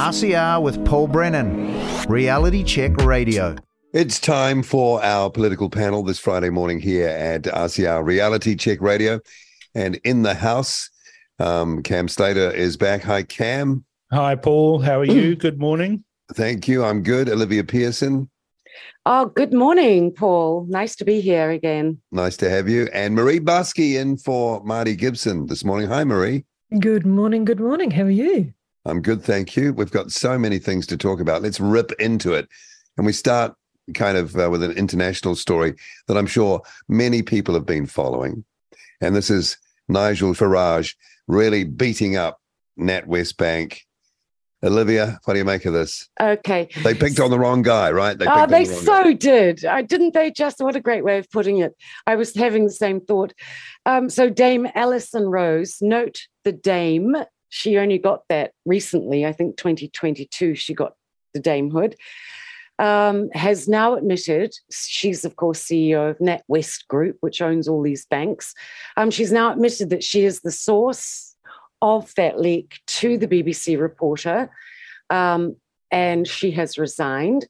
RCR with Paul Brennan, Reality Check Radio. It's time for our political panel this Friday morning here at RCR Reality Check Radio. And in the house, um, Cam Slater is back. Hi, Cam. Hi, Paul. How are you? Good morning. Thank you. I'm good. Olivia Pierson. Oh, good morning, Paul. Nice to be here again. Nice to have you. And Maree Buscke in for Marty Gibson this morning. Hi, Maree. Good morning. Good morning. How are you? I'm good. Thank you. We've got so many things to talk about. Let's rip into it. And we start kind of uh, with an international story that I'm sure many people have been following. And this is Nigel Farage really beating up NatWest Bank Olivia, what do you make of this? Okay. They picked on the wrong guy, right? They, oh, they the so guy. did. I didn't they just what a great way of putting it. I was having the same thought. Um, so Dame Alison Rose, note the Dame. She only got that recently, I think 2022, she got the damehood. Um, has now admitted she's, of course, CEO of NatWest Group, which owns all these banks. Um, she's now admitted that she is the source of that leak to the BBC reporter. Um, and she has resigned.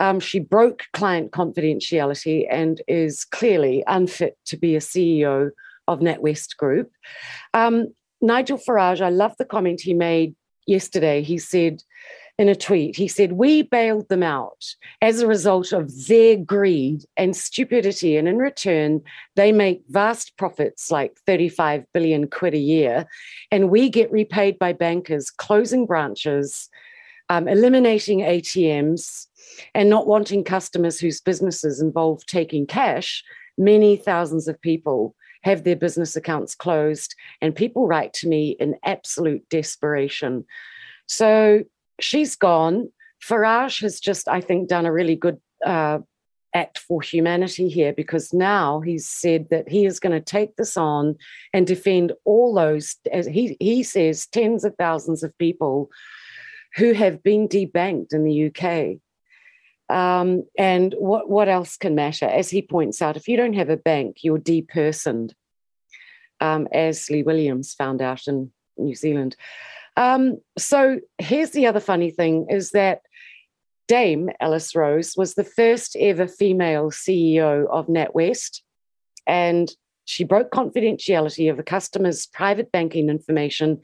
Um, she broke client confidentiality and is clearly unfit to be a CEO of NatWest Group. Um, Nigel Farage, I love the comment he made yesterday. He said, in a tweet. He said, We bailed them out as a result of their greed and stupidity. And in return, they make vast profits like 35 billion quid a year. And we get repaid by bankers closing branches, um, eliminating ATMs, and not wanting customers whose businesses involve taking cash. Many thousands of people have their business accounts closed, and people write to me in absolute desperation. So she's gone. Farage has just, I think, done a really good uh, act for humanity here because now he's said that he is going to take this on and defend all those, as he, he says, tens of thousands of people who have been debanked in the UK. Um, and what, what else can matter? As he points out, if you don't have a bank, you're depersoned, um, as Lee Williams found out in New Zealand. Um, so here's the other funny thing is that Dame Alice Rose was the first ever female CEO of NatWest, and she broke confidentiality of a customer's private banking information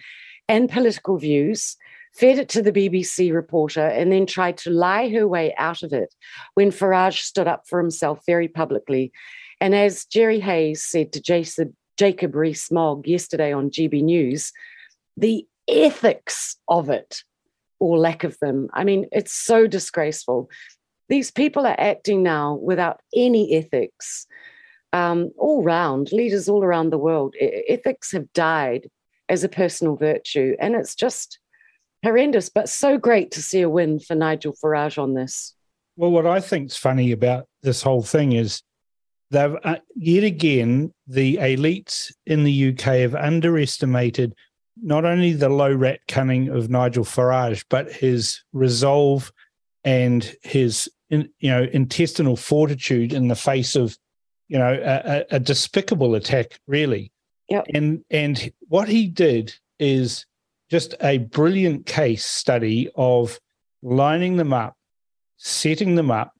and political views, fed it to the BBC reporter, and then tried to lie her way out of it when Farage stood up for himself very publicly. And as Jerry Hayes said to Jacob, Jacob Rees-Mogg yesterday on GB News, the ethics of it or lack of them. I mean, it's so disgraceful. These people are acting now without any ethics um, all round, leaders all around the world. ethics have died as a personal virtue, and it's just horrendous, but so great to see a win for Nigel Farage on this. Well, what I think is funny about this whole thing is they've uh, yet again the elites in the UK have underestimated not only the low rat cunning of Nigel Farage, but his resolve and his you know intestinal fortitude in the face of you know a, a despicable attack, really. Yep. And and what he did is just a brilliant case study of lining them up, setting them up,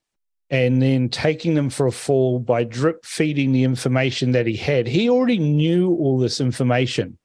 and then taking them for a fall by drip feeding the information that he had. He already knew all this information.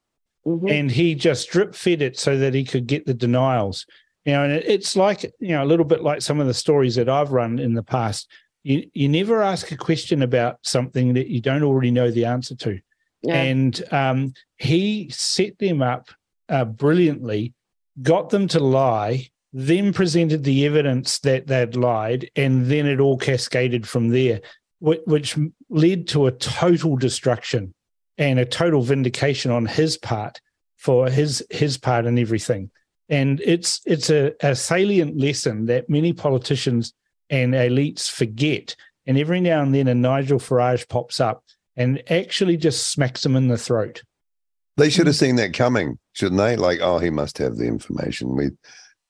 Mm-hmm. And he just drip fed it so that he could get the denials. You know, and it's like, you know, a little bit like some of the stories that I've run in the past. You, you never ask a question about something that you don't already know the answer to. Yeah. And um, he set them up uh, brilliantly, got them to lie, then presented the evidence that they'd lied, and then it all cascaded from there, which, which led to a total destruction and a total vindication on his part for his his part in everything. And it's it's a, a salient lesson that many politicians and elites forget. And every now and then a Nigel Farage pops up and actually just smacks them in the throat. They should have seen that coming, shouldn't they? Like, oh, he must have the information. We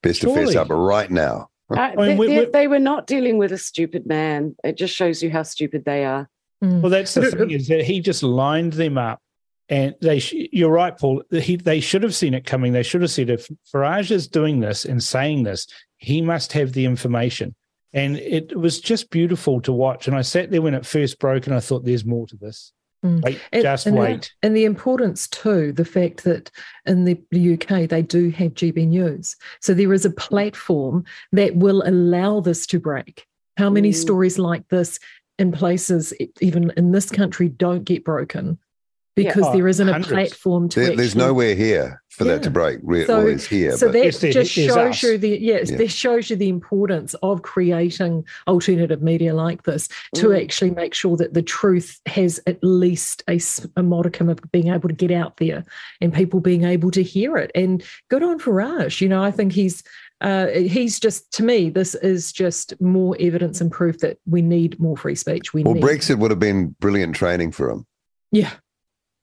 best to fess up right now. Uh, they, they, they, were not dealing with a stupid man. It just shows you how stupid they are. Mm. Well, that's the thing is that he just lined them up And they, sh- you're right, Paul. He, they should have seen it coming. They should have said, if Farage is doing this and saying this, he must have the information. And it was just beautiful to watch. And I sat there when it first broke, and I thought, "There's more to this." Mm. Wait, And- just and the- wait. And the importance too, the fact that in the UK they do have GB News. So there is a platform that will allow this to break. How many stories like this in places, even in this country, don't get broken because Oh, there isn't a platform to There- there's nowhere here for that to break. Re- So- well, it's here, so but that Yes, there just is shows us. you the yes, Yeah. this shows you the importance of creating alternative media like this to Mm. actually make sure that the truth has at least a modicum of being able to get out there and people being able to hear it. And good on Farage. You know, I think he's uh, he's just to me this is just more evidence and proof that we need more free speech. We well, need Brexit would have been brilliant training for him. yeah.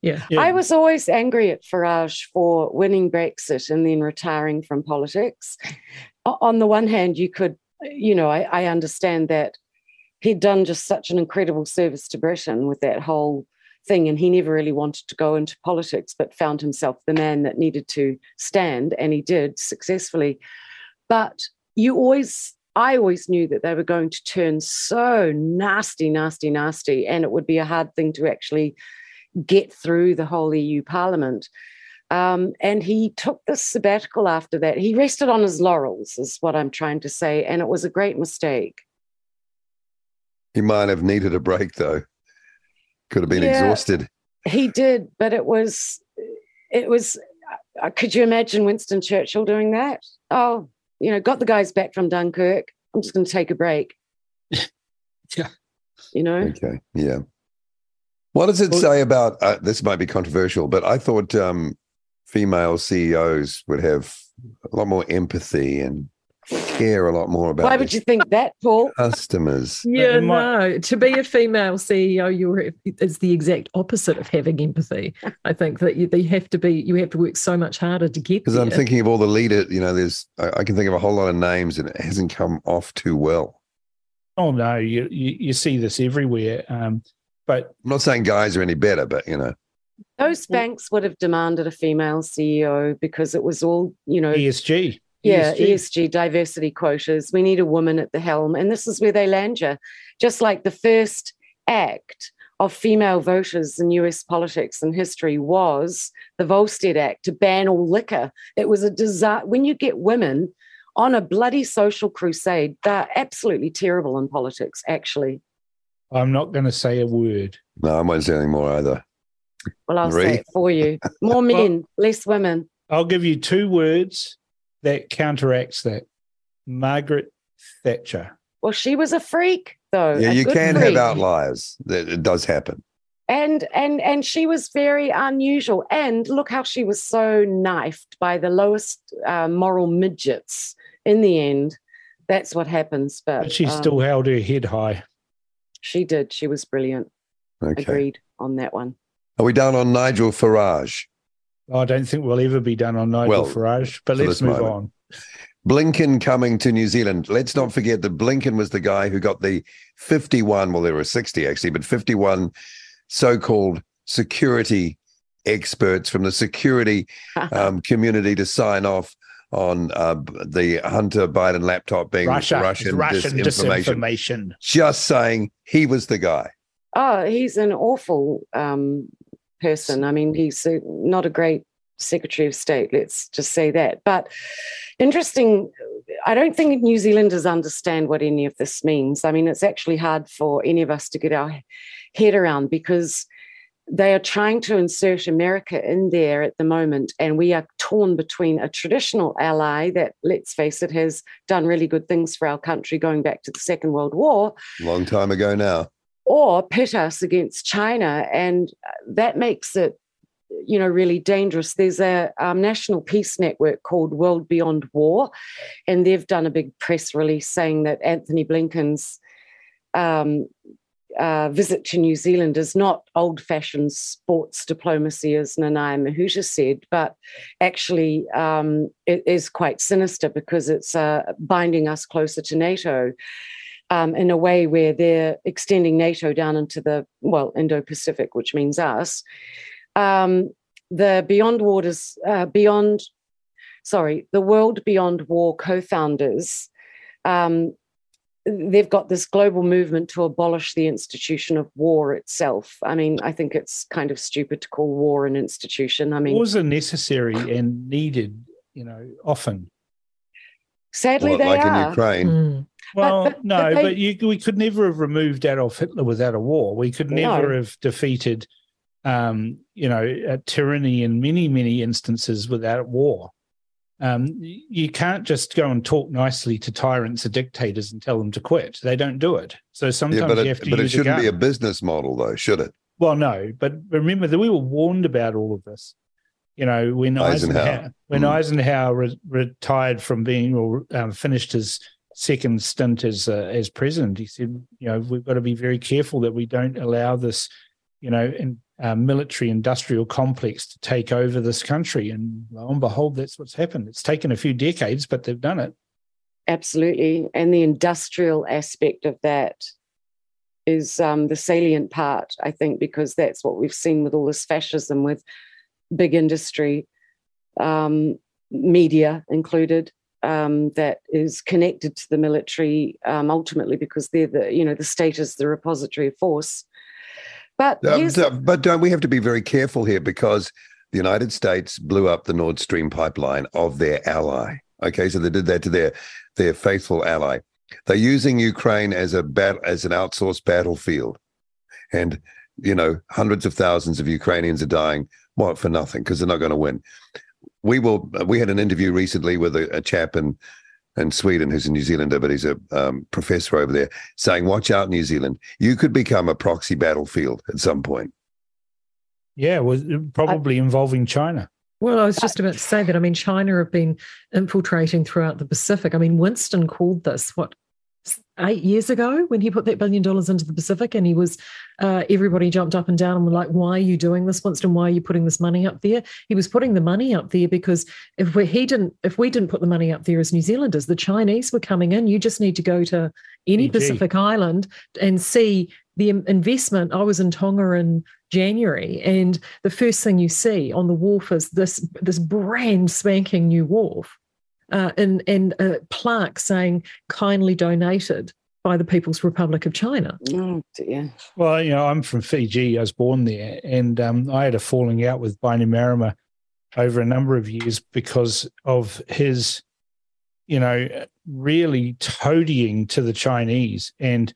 Yeah. Yeah. I was always angry at Farage for winning Brexit and then retiring from politics. On the one hand, you could, you know, I, I understand that he'd done just such an incredible service to Britain with that whole thing, and he never really wanted to go into politics, but found himself the man that needed to stand, and he did successfully. But you always, I always knew that they were going to turn so nasty, nasty, nasty, and it would be a hard thing to actually get through the whole EU Parliament. Um, and he took this sabbatical after that. He rested on his laurels, is what I'm trying to say. And it was a great mistake. He might have needed a break though. Could have been Yeah. exhausted. He did, but it was, it was, uh, could you imagine Winston Churchill doing that? Oh, you know, got the guys back from Dunkirk. I'm just going to take a break. Yeah. You know? Okay. Yeah. What does it Well- say about uh, this? Might be controversial, but I thought um, female CEOs would have a lot more empathy and care a lot more about Why would you think that, Paul? customers. Yeah, no. To be a female CEO, you're is the exact opposite of having empathy. I think that you, you have to be, you have to work so much harder to get Because. I'm thinking of all the leaders. You know, there's I, I can think of a whole lot of names, and it hasn't come off too well. Oh no, you you, you see this everywhere. Um, but I'm not saying guys are any better, but you know, Those banks would have demanded a female CEO because it was all, you know, ESG, Yeah, ESG. ESG diversity quotas. We need a woman at the helm. And this is where they land you. Just like the first act of female voters in US politics and history was the Volstead Act to ban all liquor. It was a disaster. When you get women on a bloody social crusade, they're absolutely terrible in politics, actually. I'm not going to say a word. no, I won't say any more either. Well, I'll Maree? say it for you. More men, less women. I'll give you two words that counteracts that. Margaret Thatcher. Well, she was a freak, though. Yeah, you can freak. have outliers. That it does happen. and and and she was very unusual and look how she was so knifed by the lowest uh, moral midgets in the end that's what happens but, But she um, still held her head high. She did she was brilliant Okay. agreed on that one Are we down on Nigel Farage? I don't think we'll ever be done on Nigel Well, Farage, but let's move moment. on. Blinken coming to New Zealand. Let's not forget that Blinken was the guy who got the 51, well, there were 60 actually, but 51 so called security experts from the security um, community to sign off on uh, the Hunter Biden laptop being Russia, Russian, Russian disinformation. disinformation. Just saying he was the guy. oh he's an awful um, person i mean he's a, not a great secretary of state let's just say that but interesting i don't think new zealanders understand what any of this means i mean it's actually hard for any of us to get our head around because they are trying to insert America in there at the moment, and we are torn between a traditional ally that, let's face it, has done really good things for our country going back to the Second World War, Long time ago now. or pit us against China. And that makes it, you know, really dangerous. There's a um, national peace network called World Beyond War, and they've done a big press release saying that Antony Blinken's um, uh, visit to New Zealand is not old fashioned sports diplomacy, as Nanaia Mahuta said, but actually um, it is quite sinister because it's uh, binding us closer to NATO um, in a way where they're extending NATO down into the, well, Indo Pacific, which means us. um, the Beyond Waters, uh, Beyond, sorry, the World Beyond War co-founders. Um, they've got this global movement to abolish the institution of war itself. I mean, I think it's kind of stupid to call war an institution. I mean, wars are necessary and needed, you know, often. Sadly, What, they like are. in Ukraine. Mm. Well, but- no, but but, you, we could never have removed Adolf Hitler without a war. We could never No. have defeated, um, you know, tyranny in many, many instances without war. Um, you can't just go and talk nicely to tyrants or dictators and tell them to quit. They don't do it. So sometimes Yeah, but you it, have to but it shouldn't be a business model, though, should it? Well, no, but remember that we were warned about all of this. You know, when Eisenhower. Eisenhower, when Mm. Eisenhower re- retired from being or um, finished his second stint as uh, as president, he said, you know, we've got to be very careful that we don't allow this, you know, in, uh, military industrial complex to take over this country. And lo and behold, that's what's happened. It's taken a few decades, but they've done it. Absolutely. And the industrial aspect of that is um, the salient part, I think, because that's what we've seen with all this fascism, with big industry, um, media included, um, that is connected to the military um, ultimately because they're the, you know, the state is the repository of force. But Uh, but don't we have to be very careful here because the United States blew up the Nord Stream pipeline of their ally. Okay, so they did that to their their faithful ally. They're using Ukraine as a bat, as an outsourced battlefield, and you know hundreds of thousands of Ukrainians are dying. What for nothing because they're not going to win. We will. We had an interview recently with a, a chap in in Sweden who's a New Zealander, but he's a um, professor over there, saying, "Watch out, New Zealand! You could become a proxy battlefield at some point." Yeah, was probably involving China. Well, I was just about to say that. I mean, China have been infiltrating throughout the Pacific. I mean, Winston called this what s- eight years ago when he put that billion dollars into the Pacific, and he was uh, everybody jumped up and down and were like, "Why are you doing this, Winston? Why are you putting this money up there?" He was putting the money up there because if we, he didn't, if we didn't put the money up there as New Zealanders, the Chinese were coming in. You just need to go to any Fiji. Pacific island and see the investment. I was in Tonga in January, and the first thing you see on the wharf is this this brand spanking new wharf, uh, and and a plaque saying "kindly donated by the People's Republic of China." oh, dear. Well, you know, I'm from Fiji. I was born there, and um, I had a falling out with Bainimarama over a number of years because of his, you know, really toadying to the Chinese. And,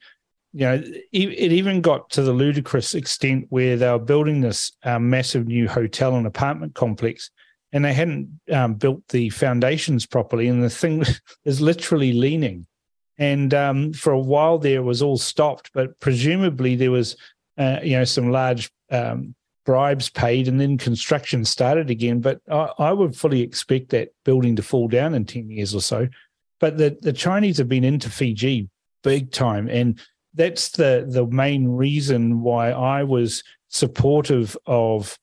you know, it even got to the ludicrous extent where they were building this um, massive new hotel and apartment complex, and they hadn't um, built the foundations properly, and the thing is literally leaning. And um, for a while there it was all stopped but presumably there was uh, you know some large um, bribes paid and then construction started again. But I, I would fully expect that building to fall down in 10 years or so. But the, the chinese have been into fiji big time and that's the the main reason why i was supportive of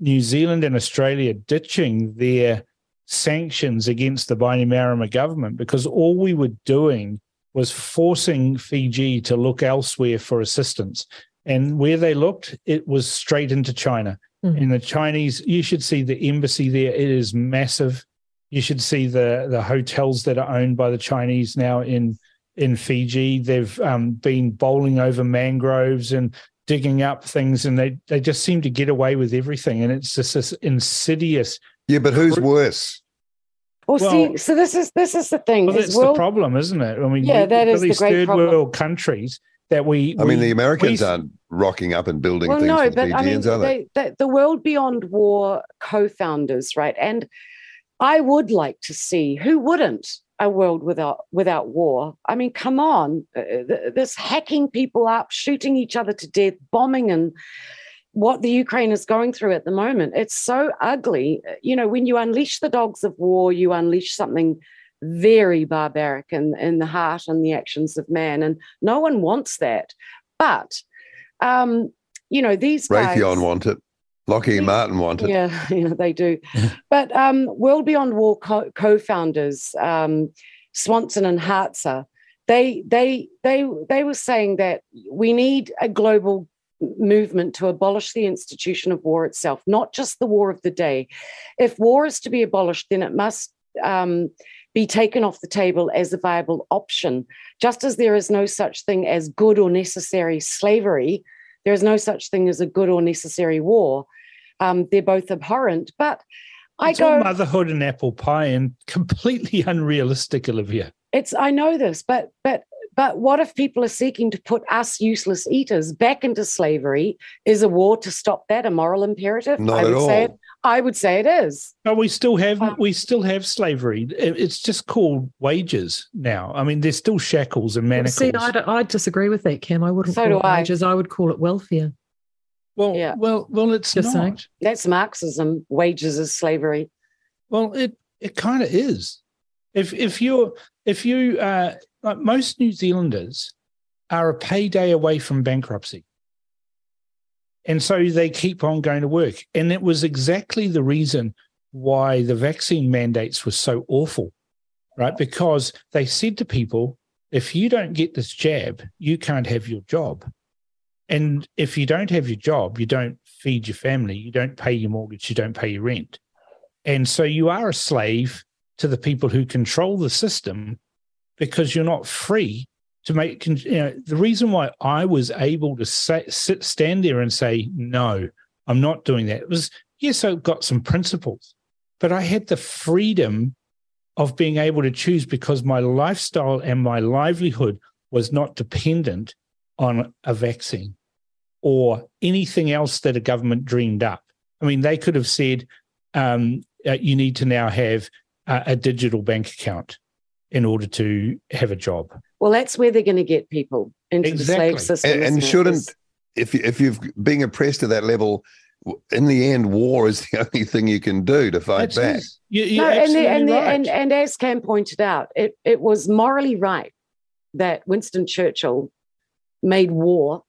new zealand and australia ditching their sanctions against the Bainimarama government because all we were doing was forcing Fiji to look elsewhere for assistance. And where they looked, it was straight into China. Mhm. And the Chinese, you should see the embassy there. It is massive. You should see the the hotels that are owned by the Chinese now in in Fiji. They've um, been bowling over mangroves and digging up things, and they they just seem to get away with everything. And it's just this insidious Yeah, but who's worse? Well, see, so this is this is the thing. Well, is that's world- the problem, isn't it? I mean, Yeah, we- that we've the these great third problem. world countries that we. I mean, the Americans we- aren't rocking up and building well, things no, for the but I mean, Fijians, are they? they, they, the World Beyond War co-founders, right? And I would like to see who wouldn't a world without without war. I mean, come on, uh, this hacking people up, shooting each other to death, bombing, and what the Ukraine is going through at the moment. It's so ugly. Uh, You know, when you unleash the dogs of war, you unleash something very barbaric in, in the heart and the actions of man, and no one wants that. But um, you know, these guys. Raytheon want it. Lockheed Yeah. Martin wanted. Yeah, yeah, they do. but um, World Beyond War co- co-founders um, Swanson and Hartzer, they they they they were saying that we need a global movement to abolish the institution of war itself, not just the war of the day. If war is to be abolished, then it must um, be taken off the table as a viable option. Just as there is no such thing as good or necessary slavery, there is no such thing as a good or necessary war. Um, they're both abhorrent, but I it's go motherhood and apple pie and completely unrealistic, Olivia. It's I know this, but but but what if people are seeking to put us useless eaters back into slavery? Is a war to stop that a moral imperative? Not I at would all. Say it, I would say it is. But we still have Um, we still have slavery. It's just called wages now. I mean, there's still shackles and manacles. See, I, I disagree with that, Cam. I wouldn't So call do it I. wages. I would call it welfare. well, Yeah. well, well, it's Just not. saying. That's Marxism. Wages is slavery. Well, it it kind of is. If if you're if you uh, like most New Zealanders are a payday away from bankruptcy, and so they keep on going to work. And it was exactly the reason why the vaccine mandates were so awful, right? Because they said to people, if you don't get this jab, you can't have your job. And if you don't have your job, you don't feed your family, you don't pay your mortgage, you don't pay your rent. And so you are a slave to the people who control the system because you're not free to make. You know, the reason why I was able to sit, stand there and say, no, I'm not doing that It was yes, I've got some principles, but I had the freedom of being able to choose because my lifestyle and my livelihood was not dependent on a vaccine or anything else that a government dreamed up. I mean, they could have said, um, uh, you need to now have a, a digital bank account in order to have a job. Well, that's where they're going to get people into Exactly. the slave system. and, and shouldn't if you, if you've being oppressed to that level in the end war is the only thing you can do to fight That's back it. You, you're no, and, the, absolutely and, the, right. and and as Cam pointed out, it it was morally right that Winston Churchill made war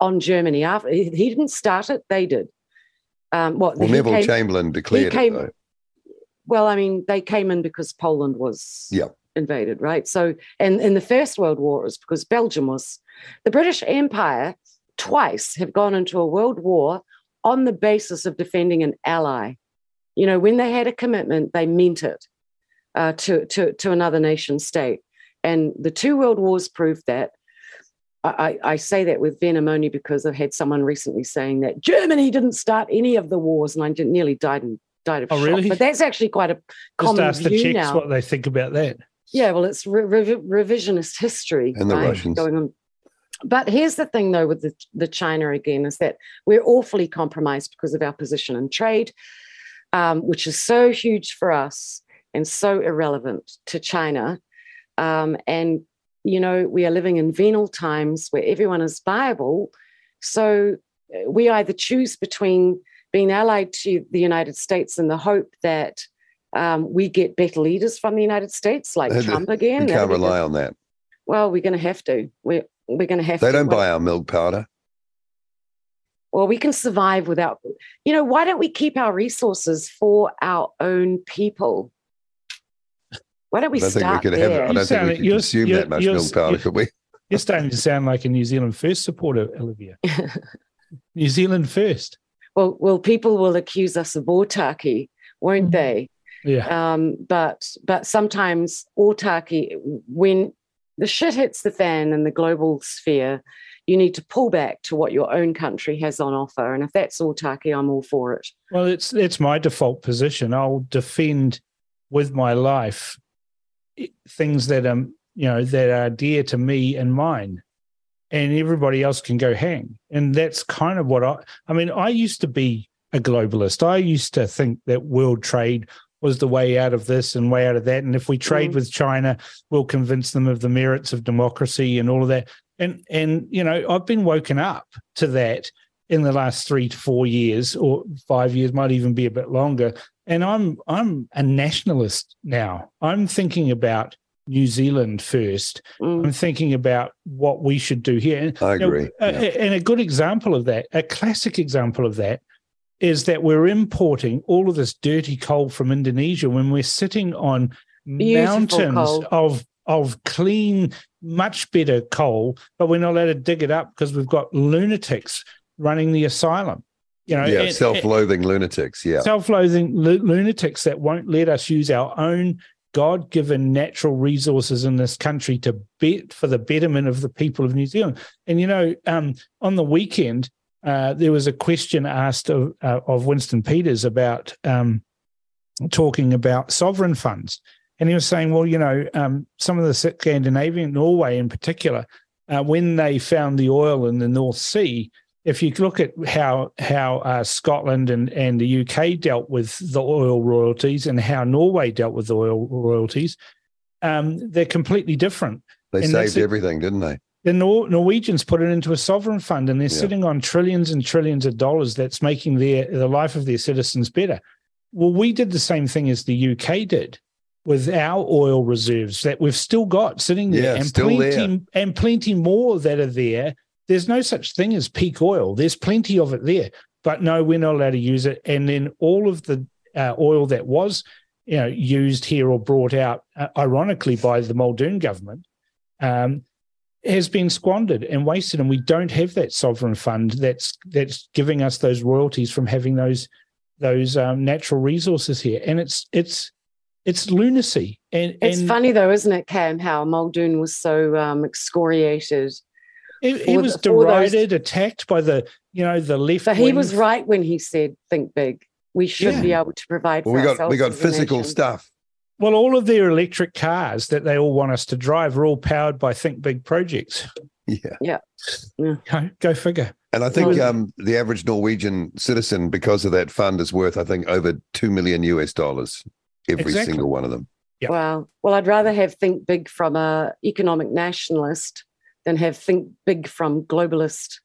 on Germany. After he he didn't start it, they did. Um, what well neville came- chamberlain declared came- it though. Well, I mean, they came in because Poland was Yep. invaded, right? So, and in the First World War, it was because Belgium was. The British Empire twice have gone into a world war on the basis of defending an ally. You know, when they had a commitment, they meant it uh, to, to, to another nation state. And the two world wars proved that. I, I say that with venom only because I've had someone recently saying that Germany didn't start any of the wars, and I nearly died and died of Oh, shock. really? But that's actually quite a Just common ask the view Czechs now. what they think about that. Yeah, well, it's re- revi- revisionist history And the right, Russians. going on. But here's the thing, though, with the, the China again, is that we're awfully compromised because of our position in trade, um, which is so huge for us and so irrelevant to China. Um, and, you know, we are living in venal times where everyone is viable. So uh, we either choose between being allied to the United States in the hope that um, we get better leaders from the United States, like Uh, Trump again. you That'll can't rely on that Well, we're going to have to. We're we're going to have they to. don't Well- buy our milk powder Well, we can survive without. You know, why don't we keep our resources for our own people? Why don't we i don't think we start could there? have i don't think sound- we could you're- consume that much milk powder you're- could we You're starting to sound like a New Zealand First supporter, Olivia. New Zealand First. Well, well, people will accuse us of autarky, won't Mhm. they? Yeah. Um, but but sometimes autarky, when the shit hits the fan in the global sphere, you need to pull back to what your own country has on offer. And if that's autarky, I'm all for it. Well, it's it's my default position. I'll defend with my life things that are you know that are dear to me and mine, and everybody else can go hang. And that's kind of what I. I mean, I used to be a globalist. I used to think that world trade was the way out of this and way out of that. And if we trade Mm. with China, we'll convince them of the merits of democracy and all of that. And and you know, I've been woken up to that in the last three to four years or five years, might even be a bit longer. And I'm I'm a nationalist now. I'm thinking about New Zealand first. Mm. I'm thinking about what we should do here. And, i agree a- yeah. a- and a good example of that, a classic example of that, is that we're importing all of this dirty coal from Indonesia when we're sitting on Beautiful mountains coal. of of clean, much better coal, but we're not allowed to dig it up because we've got lunatics running the asylum. You know, yeah, and- self-loathing lunatics. Yeah. self-loathing lu- lunatics that won't let us use our own god-given natural resources in this country to bet for the betterment of the people of New Zealand. And you know, um, on the weekend, uh, there was a question asked of, uh, of Winston Peters about um, talking about sovereign funds, and he was saying, well, you know, um, some of the Scandinavian, Norway in particular, uh, when they found the oil in the North Sea, if you look at how how uh, Scotland and, and the UK dealt with the oil royalties and how Norway dealt with the oil royalties, um, they're completely different. They and saved everything, didn't they? The Nor- Norwegians put it into a sovereign fund, and they're Yeah. sitting on trillions and trillions of dollars. That's making their the life of their citizens better. Well, we did the same thing as the UK did with our oil reserves that we've still got sitting there, Yeah, and plenty there. and plenty more that are there. There's no such thing as peak oil. There's plenty of it there, but no, we're not allowed to use it. And then all of the uh, oil that was, you know, used here or brought out, uh, ironically by the Muldoon government, um, has been squandered and wasted, and we don't have that sovereign fund that's that's giving us those royalties from having those those um, natural resources here, and it's it's it's lunacy. And It's and funny though, isn't it, Cam, how Muldoon was so um, excoriated. He, he was the- for those- derided, attacked by the you know the left. But he was right when he said, think big. We should Yeah. be able to provide Well, for we got ourselves we got physical nation. stuff. Well, all of their electric cars that they all want us to drive are all powered by Think Big projects. Yeah. yeah. Go, go figure. And I think um, the average Norwegian citizen, because of that fund, is worth, I think, over two million US dollars. Every Exactly. single one of them. Yeah. Well, well, I'd rather have think big from a economic nationalist than have think big from globalist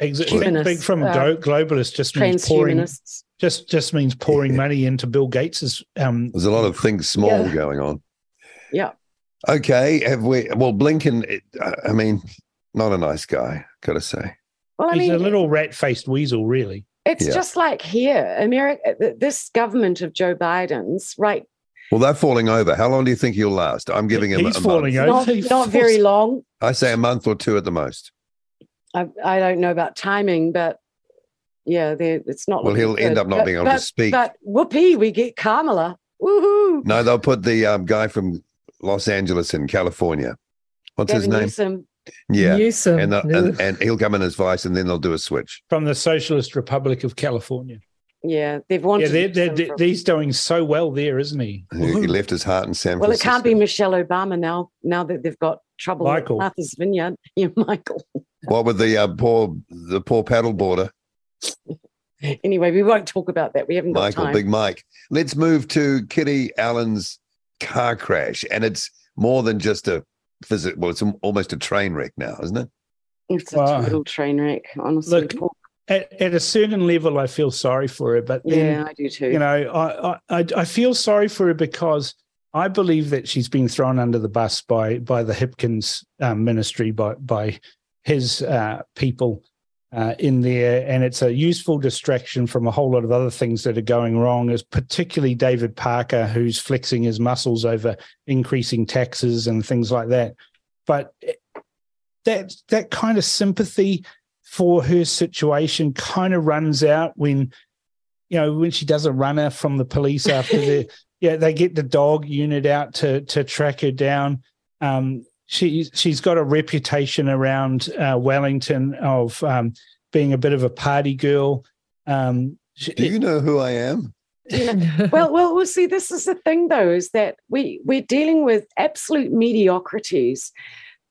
Ex- Think big from uh, glo- globalist just means pouring transhumanists. just just means pouring Yeah. money into Bill Gates's um There's a lot of things small Yeah. going on. Yeah. Okay. Have we? Well, Blinken. it- I mean, not a nice guy. Gotta say. Well, I he's mean, a little rat-faced weasel really. it's Yeah. just like here, America. This government of Joe Biden's, right? Well, they're falling over. How long do you think he'll last? I'm giving him. He's a falling month. over. Not, He not very long. I say a month or two at the most. I, I don't know about timing, but yeah, it's not. Well, he'll end up not But- being able to speak. But whoopee, we get Kamala. Woohoo! No, they'll put the um, guy from Los Angeles in California. What's his name? Newsom. Yeah. Newsom. And, the, and and he'll come in as vice, and then they'll do a switch. from the Socialist Republic of California. Yeah, they've Yeah, wanted. they're, they're, Newsom for- he's doing so well there, isn't he? He, he left his heart in San well, it can't be Michelle Obama now. Now that they've got trouble Michael. with Martha's Vineyard. Yeah, Michael. What with the uh, poor the poor paddle boarder, Anyway, we won't talk about that. We haven't got Michael, time. Big Mike. Let's move to Kiri Allan's car crash, and it's more than just a physical. Well, it's almost a train wreck now, isn't it? It's a Wow. total train wreck, honestly. Look, Paul. At, at a certain level, I feel sorry for her, but then yeah, I do too. you know, I, I I feel sorry for her because I believe that she's been thrown under the bus by by the Hipkins um, ministry, by by his uh, people uh, in there, and it's a useful distraction from a whole lot of other things that are going wrong. Is particularly David Parker, who's flexing his muscles over increasing taxes and things like that. But that that kind of sympathy for her situation kind of runs out when you know when she does a runner from the police after the yeah they get the dog unit out to to track her down um she she's got a reputation around uh, Wellington of um being a bit of a party girl um she- Do you know who I am? well, well, we'll see. This is the thing, though, is that we we're dealing with absolute mediocrities.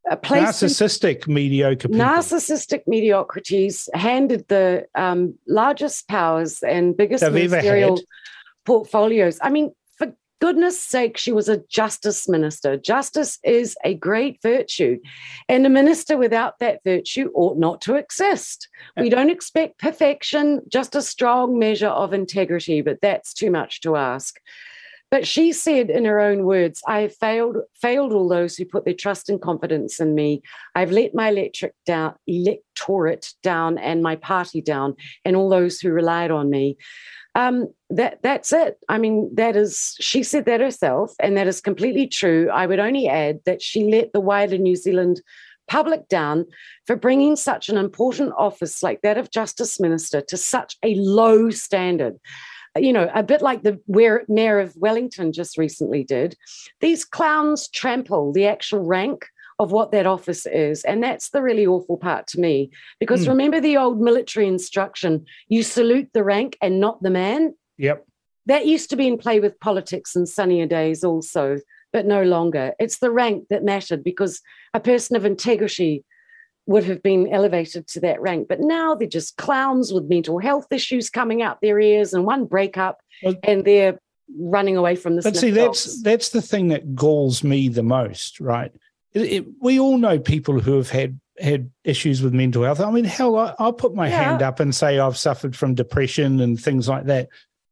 A place in narcissistic mediocre people. narcissistic mediocrities handed the um, largest powers and biggest They've ministerial portfolios. I mean, for goodness sake, she was a justice minister. Justice is a great virtue, and a minister without that virtue ought not to exist. We don't expect perfection, just a strong measure of integrity, but that's too much to ask. But she said in her own words, I have failed, failed all those who put their trust and confidence in me. I've let my electric down, electorate down and my party down, and all those who relied on me. Um, that that's it. I mean, that is she said that herself, and that is completely true. I would only add that she let the wider New Zealand public down for bringing such an important office like that of Justice Minister to such a low standard. You know, a bit like the mayor of Wellington just recently did. These clowns trample the actual rank of what that office is. And that's the really awful part to me. Because mm. remember the old military instruction you salute the rank and not the man? Yep. That used to be in play with politics in sunnier days also but no longer. It's the rank that mattered because a person of integrity would have been elevated to that rank. But now they're just clowns with mental health issues coming out their ears and one breakup, well, and they're running away from the But see, that's that's the thing that galls me the most, right? It, it, we all know people who have had had issues with mental health. I mean, hell, I, will put my yeah. hand up and say I've suffered from depression and things like that.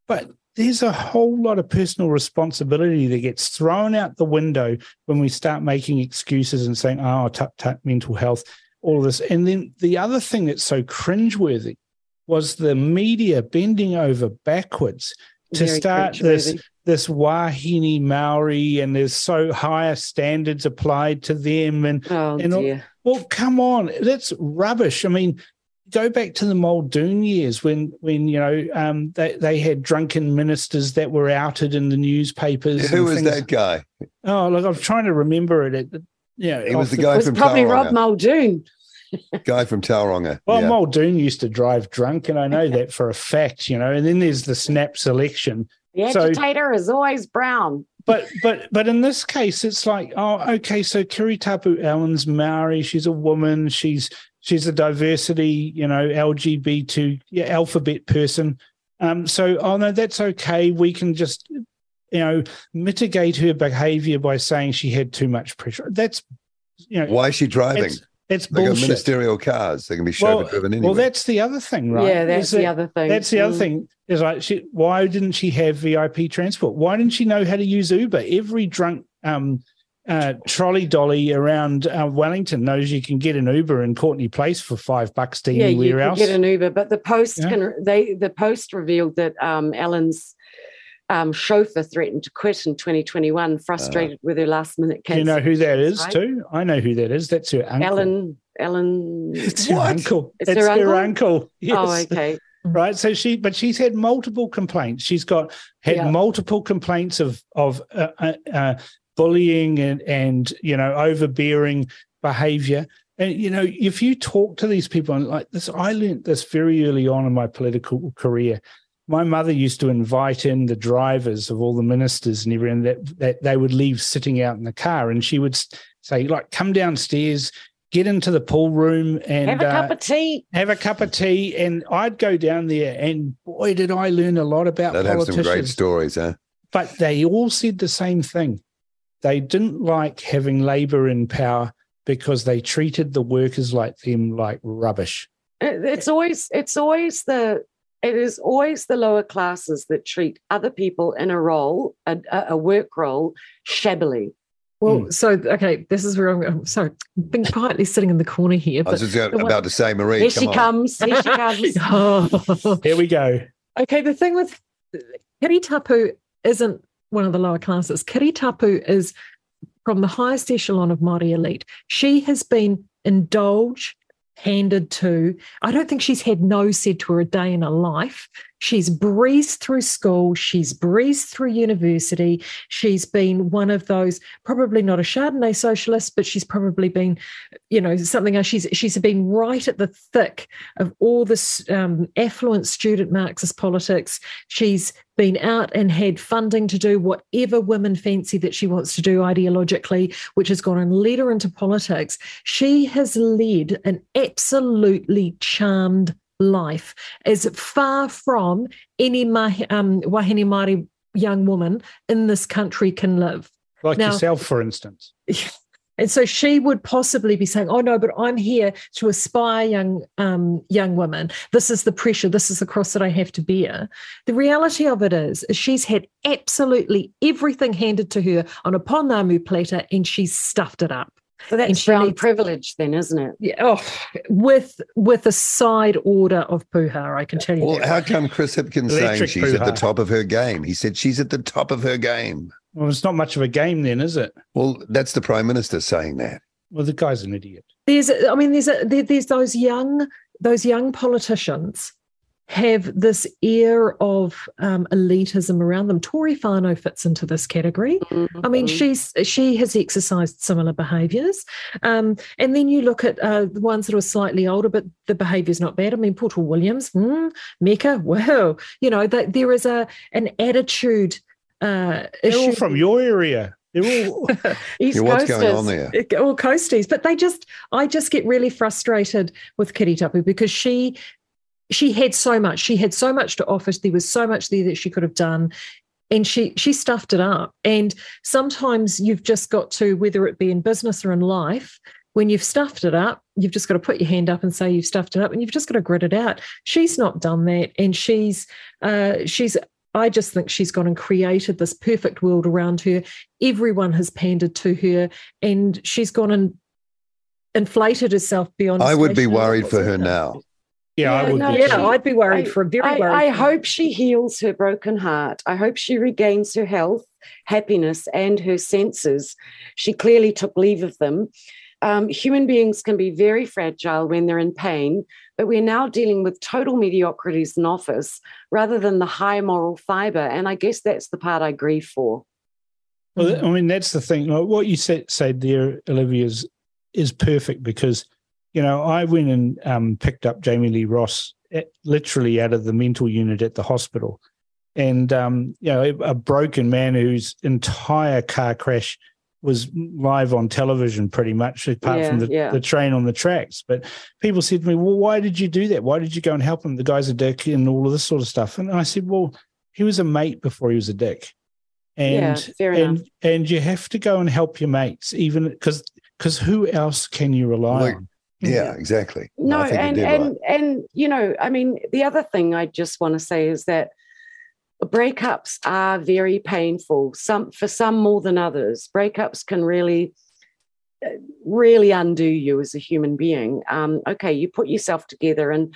But there's a whole lot of personal responsibility that gets thrown out the window when we start making excuses and saying, oh, tut, tut, mental health, all of this. And then the other thing that's so cringeworthy was the media bending over backwards to Very start this this wahine Maori and there's so higher standards applied to them and, oh, and all, well come on that's rubbish i mean go back to the Muldoon years when when you know um, they they had drunken ministers that were outed in the newspapers. Who was that guy? Oh, look, I'm trying to remember it. it yeah, he was the, guy was from probably Tauranga. Rob Muldoon. Guy from Tauranga. Well, yeah. Muldoon used to drive drunk, and I know that for a fact. You know, and then there's the snap selection. The agitator so, is always brown. But but but in this case, it's like, oh, okay, so Kiritapu Allan's Maori. She's a woman. She's she's a diversity, you know, LGBT yeah, alphabet person. Um, so, oh no, that's okay. We can just, you know, mitigate her behavior by saying she had too much pressure. That's, you know, why is she driving? It's, it's they bullshit. got ministerial cars. They can be chauffeur well, driven anyway. Well, that's the other thing, right? Yeah, that's the other thing. That's the mm. other thing. Is like, she, why didn't she have VIP transport? Why didn't she know how to use Uber? Every drunk um, uh, trolley dolly around uh, Wellington knows you can get an Uber in Courtney Place for five bucks to yeah, anywhere you can else. Get an Uber, but the post yeah. can they the post revealed that um, Ellen's um, chauffeur threatened to quit in 2021, frustrated uh, with her last minute cancel. You know who that is right? too? I know who that is. That's her uncle. Ellen. Ellen. It's her uncle. It's, it's her, uncle? her uncle. Yes. Oh, okay right so she but she's had multiple complaints she's got had yeah. multiple complaints of of uh, uh, uh, bullying and and you know overbearing behavior and you know if you talk to these people and like this i learned this very early on in my political career my mother used to invite in the drivers of all the ministers and everyone that, that they would leave sitting out in the car. And she would say like come downstairs get into the pool room and have a cup uh, of tea. have a cup of tea. And i'd go down there and boy did i learn a lot about that politicians. have some great stories huh? But they all said the same thing. They didn't like having labor in power because they treated the workers like them like rubbish. It's always it's always the it is always the lower classes that treat other people in a role, a, a work role, shabbily. Well, mm. so okay, this is where I'm, sorry. I'm sorry, being quietly sitting in the corner here. I was just about one, to say, Maree, here she on. comes. Here she comes. oh. Here we go. Okay, the thing with Kiritapu isn't one of the lower classes. Kiritapu is from the highest echelon of Māori elite. She has been indulged, handed to. I don't think she's had no said to her a day in her life. She's breezed through school, she's breezed through university. She's been one of those, probably not a Chardonnay socialist, but she's probably been, you know, something else. She's she's been right at the thick of all this um, affluent student Marxist politics. She's been out and had funding to do whatever women fancy that she wants to do ideologically, which has gone and led her into politics. She has led an absolutely charmed life as far from any mahi, um, wahine Māori young woman in this country can live. Like now, yourself, for instance. And so she would possibly be saying, "Oh no, but I'm here to aspire young um, young women. This is the pressure. This is the cross that I have to bear." The reality of it is, is she's had absolutely everything handed to her on a pounamu platter, and she's stuffed it up. So And that's she brown needs- privilege, then, isn't it? Yeah, oh, with with a side order of puha, I can tell you. Well, that. how come Chris Hipkins saying Electric she's at the top of her game? He said she's at the top of her game. Well, it's not much of a game then, is it? Well, that's the prime minister saying that. Well, the guy's an idiot. there's i mean there's a there, there's those young those young politicians have this air of um, elitism around them. Tory Whanau fits into this category. I mean, Mhm. she's she has exercised similar behaviours, um, and then you look at uh, the ones that are slightly older, but the behaviour's not bad. I mean, Poto Williams, mm, Meka, wow, you know that there is a an attitude. Uh, They're all from your area. They're all East Yeah, what's going on there? all coasties but they just i just get really frustrated with Kiritapu because she she had so much. She had so much to offer. There was so much there that she could have done. And she she stuffed it up. And sometimes you've just got to whether it be in business or in life when you've stuffed it up you've just got to put your hand up and say you've stuffed it up and you've just got to grit it out. She's not done that and she's uh she's I just think she's gone and created this perfect world around her. Everyone has pandered to her, and she's gone and inflated herself beyond. I would be worried for her now. yeah, I would. no, be Yeah. I'd be worried I- for very I, worried. I hope she heals her broken heart. I hope she regains her health, happiness, and her senses. She clearly took leave of them. Um, human beings can be very fragile when they're in pain, but we're now dealing with total mediocrities in office rather than the high moral fiber. And I guess that's the part I grieve for. Well, I mean, that's the thing. What you said, said there, Olivia, is, is perfect because, you know, I went and um, picked up Jami-Lee Ross at, literally out of the mental unit at the hospital. And, um, you know, a broken man whose entire car crash was live on television pretty much, apart from the, yeah. the train on the tracks. But people said to me, well, why did you do that? Why did you go and help him? The guy's a dick and all of this sort of stuff. And I said, well, he was a mate before he was a dick. And Yeah, fair enough. and and you have to go and help your mates, even because because who else can you rely Like, on? Yeah, exactly. No, I think you and and right. and you know, I mean, the other thing I just want to say is that breakups are very painful. Some for some more than others. Breakups can really, uh, really undo you as a human being. Um, okay, you put yourself together, and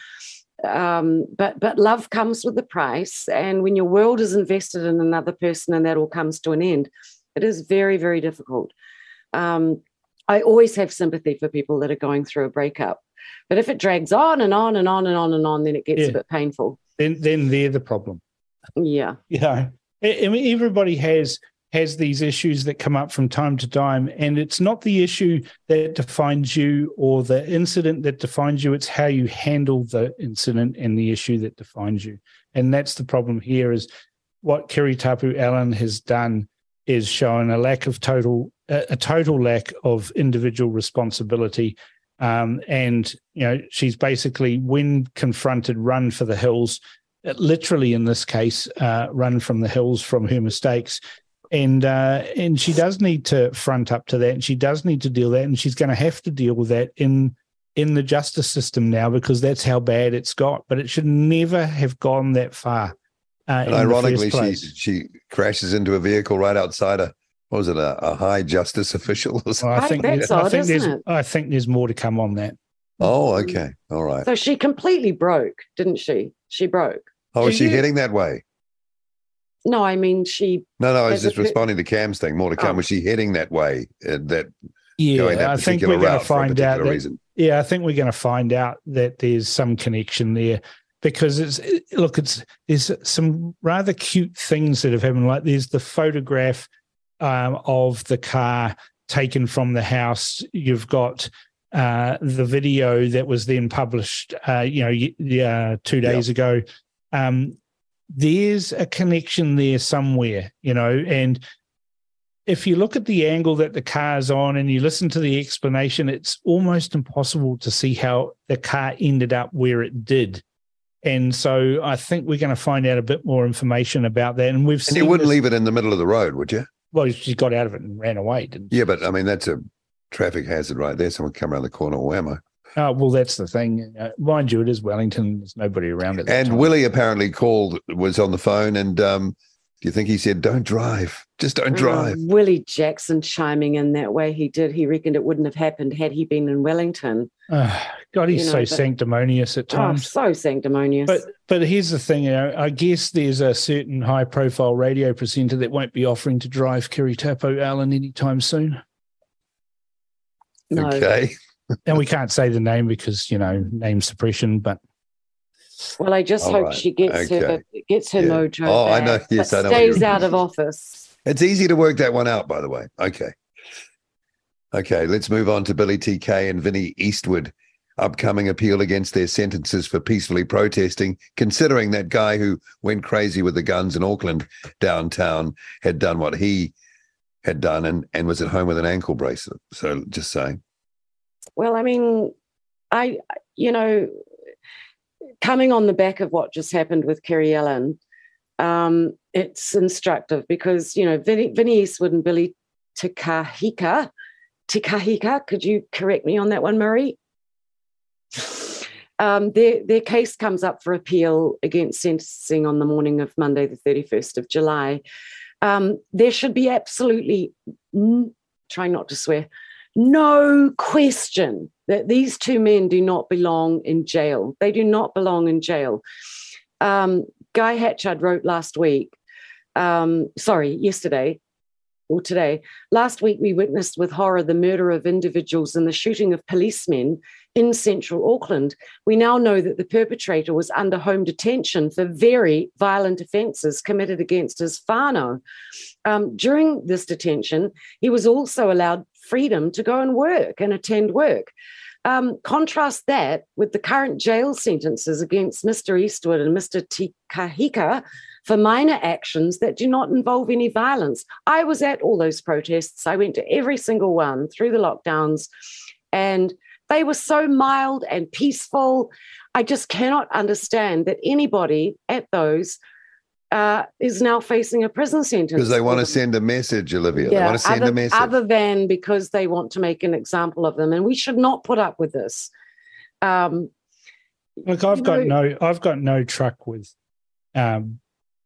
um, but but love comes with a price. And when your world is invested in another person, and that all comes to an end, it is very very difficult. Um, I always have sympathy for people that are going through a breakup. But if it drags on and on and on and on and on, then it gets Yeah. a bit painful. Then then they're the problem. Yeah. You know, I, mean, everybody has has these issues that come up from time to time, and it's not the issue that defines you or the incident that defines you. It's how you handle the incident and the issue that defines you. And that's the problem here. Is what Kiritapu Allan has done is shown a lack of total a total lack of individual responsibility. Um, and you know she's basically, when confronted, run for the hills. Literally, in this case, uh, run from the hills from her mistakes, and uh, and she does need to front up to that, and she does need to deal with that, and she's going to have to deal with that in in the justice system now because that's how bad it's got. But it should never have gone that far. Uh, And ironically, she she crashes into a vehicle right outside a what was it a, a high justice official or something? Well, I I- think that's I odd, think there's isn't it? I think there's more to come on that. Oh, okay, all right. So she completely broke, didn't she? She broke. Oh, is she you- heading that way? No, I mean she. No, no. I was As a just responding to Cam's thing. More to come. Oh. Was she heading that way? Uh, that Yeah, going that I think particular we're going route to for a find out particular that reason? Yeah, I think we're going to find out that there's some connection there because it's it- look, it's there's some rather cute things that have happened. Like there's the photograph um, of the car taken from the house. You've got uh, the video that was then published, uh, you know, y- uh, two days ago. Um, there's a connection there somewhere, you know, and if you look at the angle that the car's on and you listen to the explanation, it's almost impossible to see how the car ended up where it did. And so I think we're going to find out a bit more information about that. And we've And seen you wouldn't this- leave it in the middle of the road, would you? Well, she got out of it and ran away, didn't she? Yeah, but I mean that's a traffic hazard right there. Someone come around the corner. Or am I? Uh, well, that's the thing. Uh, mind you, it is Wellington. There's nobody around it. And Willie apparently called, was on the phone, and um, do you think he said, "Don't drive, just don't drive"? Oh, Willie Jackson chiming in that way he did. He reckoned it wouldn't have happened had he been in Wellington. Uh, God, he's You know, so but- sanctimonious at Oh, times. so sanctimonious. But but here's the thing, you know, I guess there's a certain high profile radio presenter that won't be offering to drive Kiritapu Allan anytime soon. No. Okay, And we can't say the name because, you know, name suppression, but Well, I just All hope right. she gets her gets her Yeah. mojo. Oh, I know. Yes, I know what Stays out of office. it's easy to work that one out. By the way, okay, okay. Let's move on to Billy TK and Vinnie Eastwood. Upcoming appeal against their sentences for peacefully protesting, considering that guy who went crazy with the guns in Auckland downtown had done what he had done and, and was at home with an ankle bracelet. So just saying. Well, I mean, I you know, coming on the back of what just happened with Kiri Allan, um, it's instructive because you know Vinny, Vinny Eastwood and Billy Te Kahika, Tikahika. Could you correct me on that one, Maree? Um, their their case comes up for appeal against sentencing on the morning of Monday, the thirty first of July. Um, there should be absolutely trying not to swear no question that these two men do not belong in jail. They do not belong in jail. Um, Guy Hatchard wrote last week, um, sorry, yesterday or today. Last week, we witnessed with horror the murder of individuals and the shooting of policemen in central Auckland. We now know that the perpetrator was under home detention for very violent offences committed against his whānau. Um, during this detention, he was also allowed freedom to go and work and attend work. Um, contrast that with the current jail sentences against Mr. Eastwood and Mr. Te Kahika for minor actions that do not involve any violence. I was at all those protests. I went to every single one through the lockdowns, and they were so mild and peaceful. I just cannot understand that anybody at those uh, is now facing a prison sentence. Because they want to send a message, Olivia. they want to send other, a message. other than because they want to make an example of them, and we should not put up with this. Um, Look, I've got know- no, I've got no truck with um,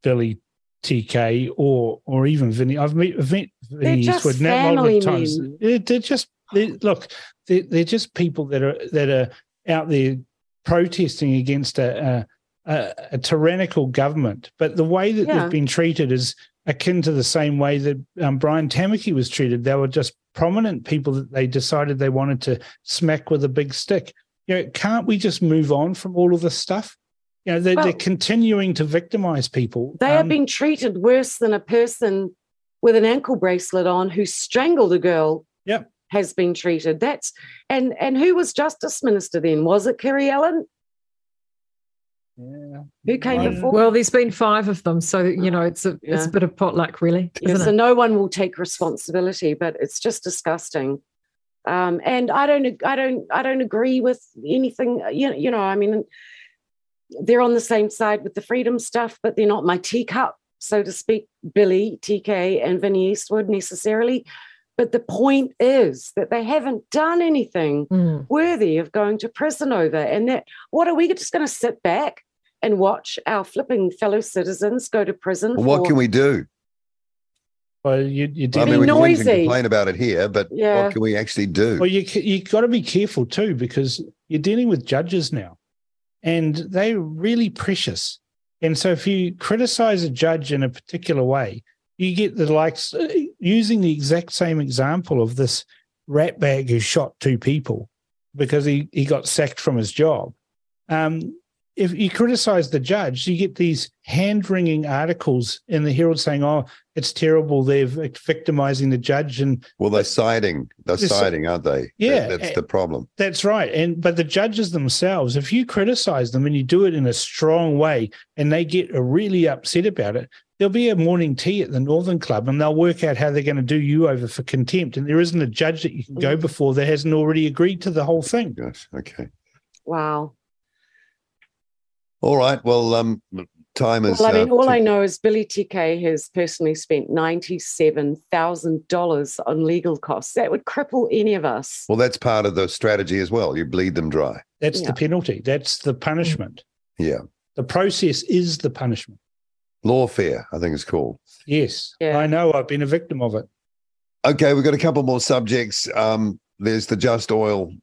Billy TK or or even Vinny. I've met Vin, Vinny just Eastwood now a lot family of times. They're, they're just they, look, they're, they're just people that are that are out there protesting against a a, a, a tyrannical government. But the way that Yeah. they've been treated is akin to the same way that um, Brian Tamaki was treated. They were just prominent people that they decided they wanted to smack with a big stick you know, can't we just move on from all of this stuff? You know, they're, they're continuing to victimize people. they have Um, been treated worse than a person with an ankle bracelet on who strangled a girl. Yep. has been treated. That's and and who was Justice Minister then? Was it Kiri Allan? yeah. Who came I- before? Well, there's been five of them, so you know it's a it's a bit of potluck, really, Yeah, so it? no one will take responsibility, but it's just disgusting. Um, and I don't, I don't, I don't agree with anything. uh, You know, you know, I mean, they're on the same side with the freedom stuff, but they're not my teacup, so to speak. Billy, TK, and Vinnie Eastwood necessarily. But the point is that they haven't done anything Mm. worthy of going to prison over. And that, what are we just going to sit back and watch our flipping fellow citizens go to prison? Well, what can we do? Well, you, you I mean, we can, we can noisy. complain about it here, but Yeah. what can we actually do? Well, you you got to be careful too because you're dealing with judges now, and they're really precious. And so, if you criticize a judge in a particular way, you get the likes uh, using the exact same example of this ratbag who shot two people because he he got sacked from his job. Um, if you criticize the judge, you get these hand wringing articles in the Herald saying, "Oh, it's terrible. They're victimizing the judge," and well, they're siding. They're Yes, siding, aren't they? That- Yeah, that's eh, the problem. That's right. And but the judges themselves, if you criticize them and you do it in a strong way and they get really upset about it, there'll be a morning tea at the Northern Club and they'll work out how they're going to do you over for contempt. And there isn't a judge that you can go Mhm. before that hasn't already agreed to the whole thing. Gosh, okay. Wow. All right. Well, um, time is. Well, I mean, uh, all too- I know is Billy TK has personally spent ninety-seven thousand dollars on legal costs. That would cripple any of us. well, that's part of the strategy as well. You bleed them dry. That's Yeah. the penalty. That's the punishment. Yeah. The process is the punishment. Lawfare, I think it's called. Yes, Yeah. I know. I've been a victim of it. Okay, we've got a couple more subjects. Um, there's the just oil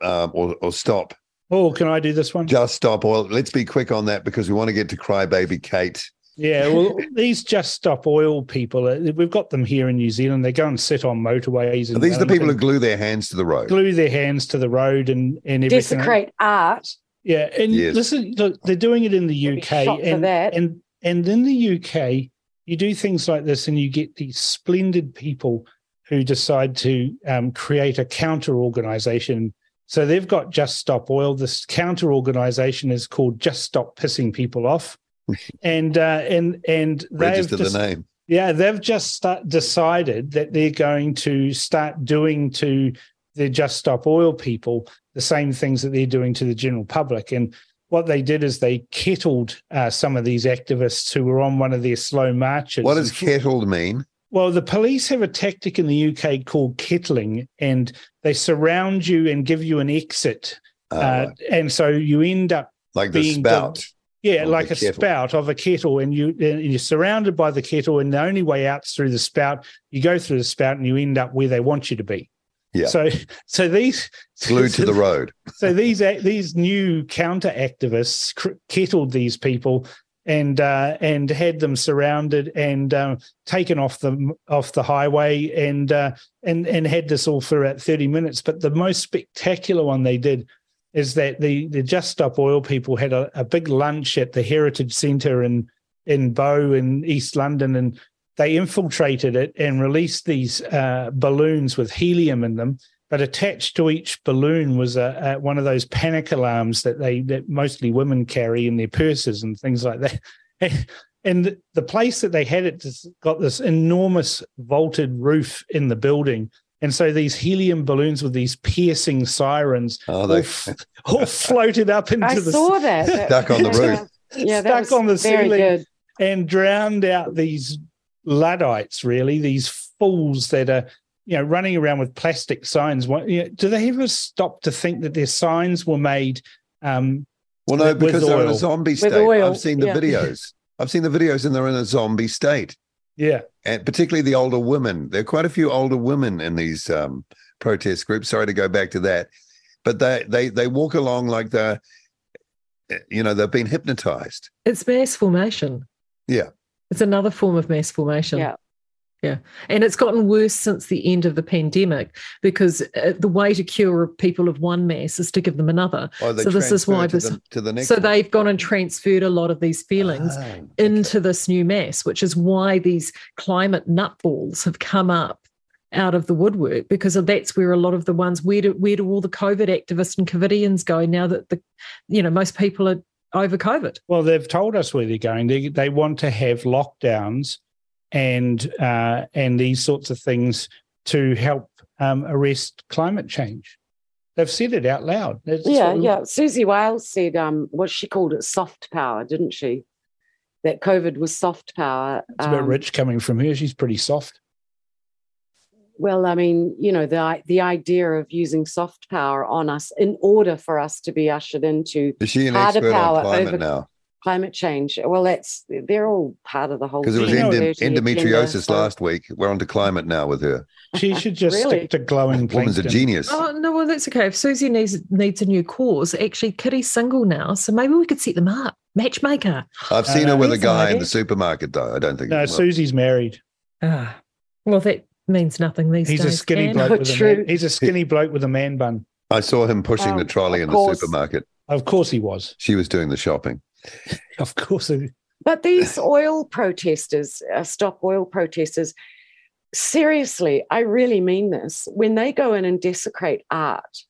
um, or, or stop. Oh, can I do this one? Just stop oil. Let's be quick on that because we want to get to crybaby Kate. Yeah, well, these just stop oil people. uh, We've got them here in New Zealand. They go and sit on motorways. Are And these the people who glue their hands to the road? glue their hands to the road and and everything. Desecrate art. Yeah, and Yes. listen, look, they're doing it in the UK, and that. and and in the UK, you do things like this, and you get these splendid people who decide to um, create a counter organization. So they've got Just Stop Oil. This counter organization is called Just Stop Pissing People Off, and uh, and and they've Register just, the name. yeah, they've just decided that they're going to start doing to the Just Stop Oil people the same things that they're doing to the general public. And what they did is they kettled uh, some of these activists who were on one of their slow marches. What does kettled mean? Well, the police have a tactic in the UK called kettling, and they surround you and give you an exit. Uh, Uh, and so you end up like the being spout. yeah, like a kettle. spout of a kettle, and you and you're surrounded by the kettle, and the only way out's through the spout. You go through the spout, and you end up where they want you to be. Yeah. So, so these Glued to the road. So these these new counter activists kettled these people and uh, and had them surrounded and um, taken off the off the highway and uh, and and had this all for about thirty minutes. But the most spectacular one they did is that the the Just Stop Oil people had a, a big lunch at the Heritage Centre in in Bow in East London and they infiltrated it and released these uh, balloons with helium in them but attached to each balloon was a, a one of those panic alarms that they that mostly women carry in their purses and things like that. And the, the place that they had it just got this enormous vaulted roof in the building, and so these helium balloons with these piercing sirens Oh, all, they f- all floated up into I the saw that. Stuck on the roof. Yeah, Stuck on the ceiling. good. and drowned out these Luddites, really, these fools that are, you know, running around with plastic signs. What, you know, do they ever stop to think that their signs were made? Um, Well, no, With because they're in a zombie state. I've seen the yeah. videos. I've seen the videos and they're in a zombie state. yeah, And particularly the older women. There are quite a few older women in these um, protest groups. Sorry to go back to that. But they they they walk along like they're you know, they've been hypnotized. It's mass formation. Yeah. It's another form of mass formation. Yeah. Yeah. And it's gotten worse since the end of the pandemic because uh, the way to cure people of one mass is to give them another. Oh, So this is transfer why to this- the, to the next So one. they've gone and transferred a lot of these feelings Ah, okay. into this new mass, which is why these climate nutballs have come up out of the woodwork because that's where a lot of the ones where do where do all the COVID activists and COVIDians go now that the you know most people are over COVID. well, they've told us where they're going. They they want to have lockdowns and uh, and these sorts of things to help um, arrest climate change. They've said it out loud. It's Yeah, sort yeah. Siouxsie Wiles said, um, what she called it soft power, didn't she? That COVID was soft power. It's a bit Um, rich coming from her. She's pretty soft. Well, I mean, you know, the the idea of using soft power on us in order for us to be ushered into Is she an harder expert power on climate over- now? Climate change. Well, that's they're all part of the whole. Because it was You endo- Dirty agenda, endometriosis so- last week. We're on to climate now with her. She should just Really? stick to glowing Woman's a genius. Oh no, well that's okay. If Siouxsie needs needs a new cause, actually Kitty's single now, so maybe we could set them up. Matchmaker. I've seen no, her with a guy in the supermarket, though. I don't think. No, well, Siouxsie's married. Ah. Well that means nothing these He's days. a skinny Anne. bloke Not with a man, he's a skinny bloke with a man bun. I saw him pushing the Um, trolley of in course. the supermarket. Of course he was. She was doing the shopping. Of course. But these oil protesters, uh, stop oil protesters, seriously, I really mean this. When they go in and desecrate art,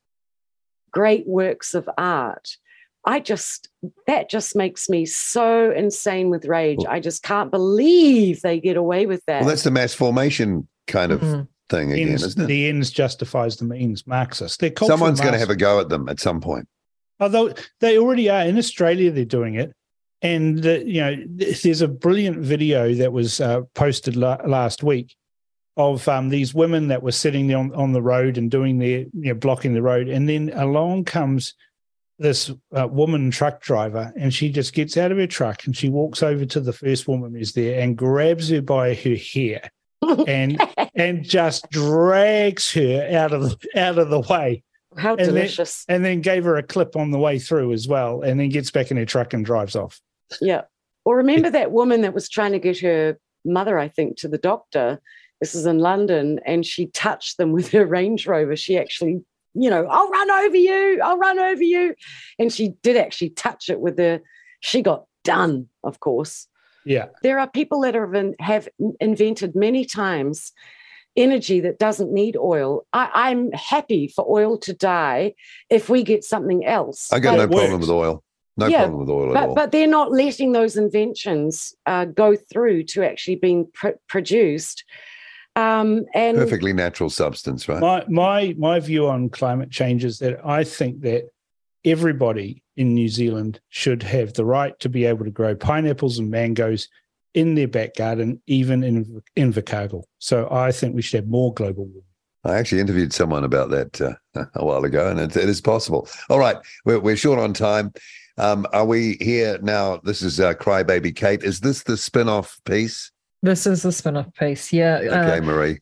great works of art, I just, that just makes me so insane with rage. Well- I just can't believe they get away with that. Well, that's the mass formation kind of Mhm. thing again, ends, isn't it? the ends justifies the means, Marxist. Someone's going to have a go at them at some point. Although they already are in Australia, they're doing it. And the, you know, there's a brilliant video that was uh, posted la- last week of um, these women that were sitting on, on the road and doing their, you know, blocking the road. And then along comes this uh, woman truck driver, and she just gets out of her truck and she walks over to the first woman who's there and grabs her by her hair and and just drags her out of out of the way How then- delicious. and then gave her a clip on the way through as well and then gets back in her truck and drives off Yeah. Or remember that woman that was trying to get her mother, I think, to the doctor. This is in London, and she touched them with her Range Rover. She actually, you know, I'll run over you, I'll run over you. And she did actually touch it with her. She got done, of course. yeah There are people that have, in, have invented many times energy that doesn't need oil. I, I'm happy for oil to die if we get something else. I got no it problem with oil. No Yeah, problem with oil at but all. but they're not letting those inventions uh, go through to actually being pr- produced. Um, and Perfectly natural substance, right? my my my view on climate change is that i think that everybody in new zealand should have the right to be able to grow pineapples and mangoes in their back garden even in invercargill so i think we should have more global warming I actually interviewed someone about that uh, a while ago, and it, it is possible. All right, we're, we're short on time. Um, are we here now? This is uh, Crybaby Kate. Is this the spin off piece? This is the spin off piece. Yeah. uh, Okay, Maree.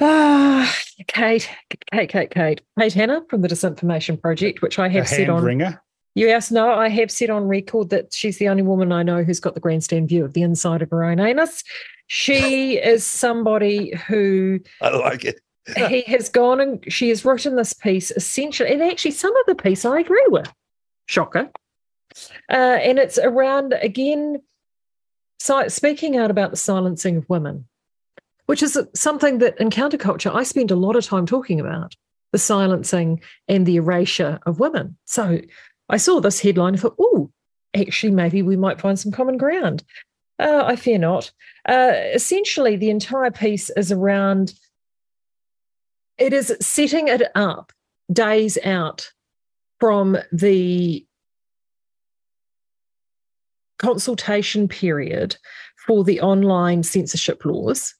Ah, Kate, Kate, Kate, Kate, Kate Hannah from the Disinformation Project, which I have said on. ringer Yes, no, I have said on record that she's the only woman I know who's got the grandstand view of the inside of her own anus. She is somebody who I like it. he has gone and she has written this piece essentially, and actually some of the piece I agree with. Shocker. Uh, and it's around again, speaking out about the silencing of women, which is something that in counterculture I spend a lot of time talking about the silencing and the erasure of women. So I saw this headline and thought, oh, actually, maybe we might find some common ground. Uh, I fear not. Uh, essentially, the entire piece is around it is setting it up days out from the consultation period for the online censorship laws,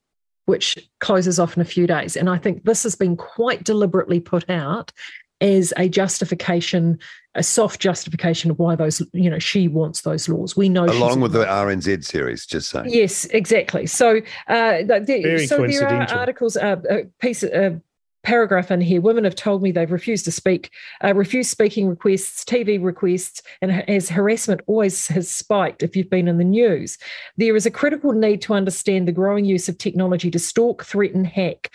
which closes off in a few days. And I think this has been quite deliberately put out as a justification, a soft justification of why those, you know, she wants those laws. We know Along with the RNZ series, just saying. Yes, exactly. So, uh, the, the- so there are articles, uh, a piece, a paragraph in here. Women have told me they've refused to speak, uh, refused speaking requests, TV requests, and as harassment always has spiked. If you've been in the news, there is a critical need to understand the growing use of technology to stalk, threaten, hack,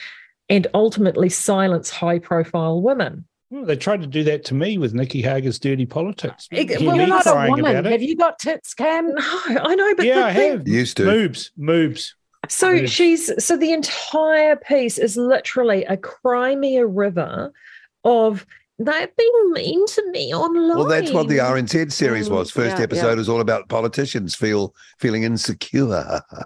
and ultimately silence high-profile women. Well, they tried to do that to me with Nicky Hager's dirty politics. It- well, me you're not a woman. it. Have you got tits, Cam? No, I know, but yeah, the I thing- have. Used to. Moobs, moobs. So Yes. she's so the entire piece is literally a Crimea River of they're being mean to me online. Well, that's what the RNZ series Mm, was. First yeah, episode yeah. is all about politicians feel feeling insecure.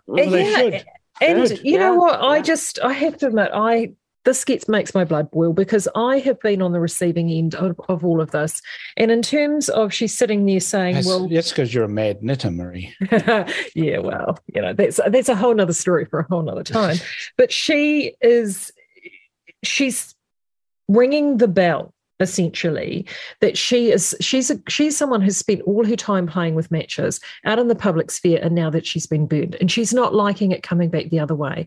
Well, they Yeah, should. And Good. you know Yeah, what? I just I have to admit, I this gets makes my blood boil because I have been on the receiving end of, of all of this. And in terms of she's sitting there saying, That's, Well, that's because you're a mad knitter, Maree. yeah, well, you know, that's that's a whole nother story for a whole nother time. but she is she's ringing the bell essentially that she is she's a she's someone who's spent all her time playing with matches out in the public sphere and now that she's been burned and she's not liking it coming back the other way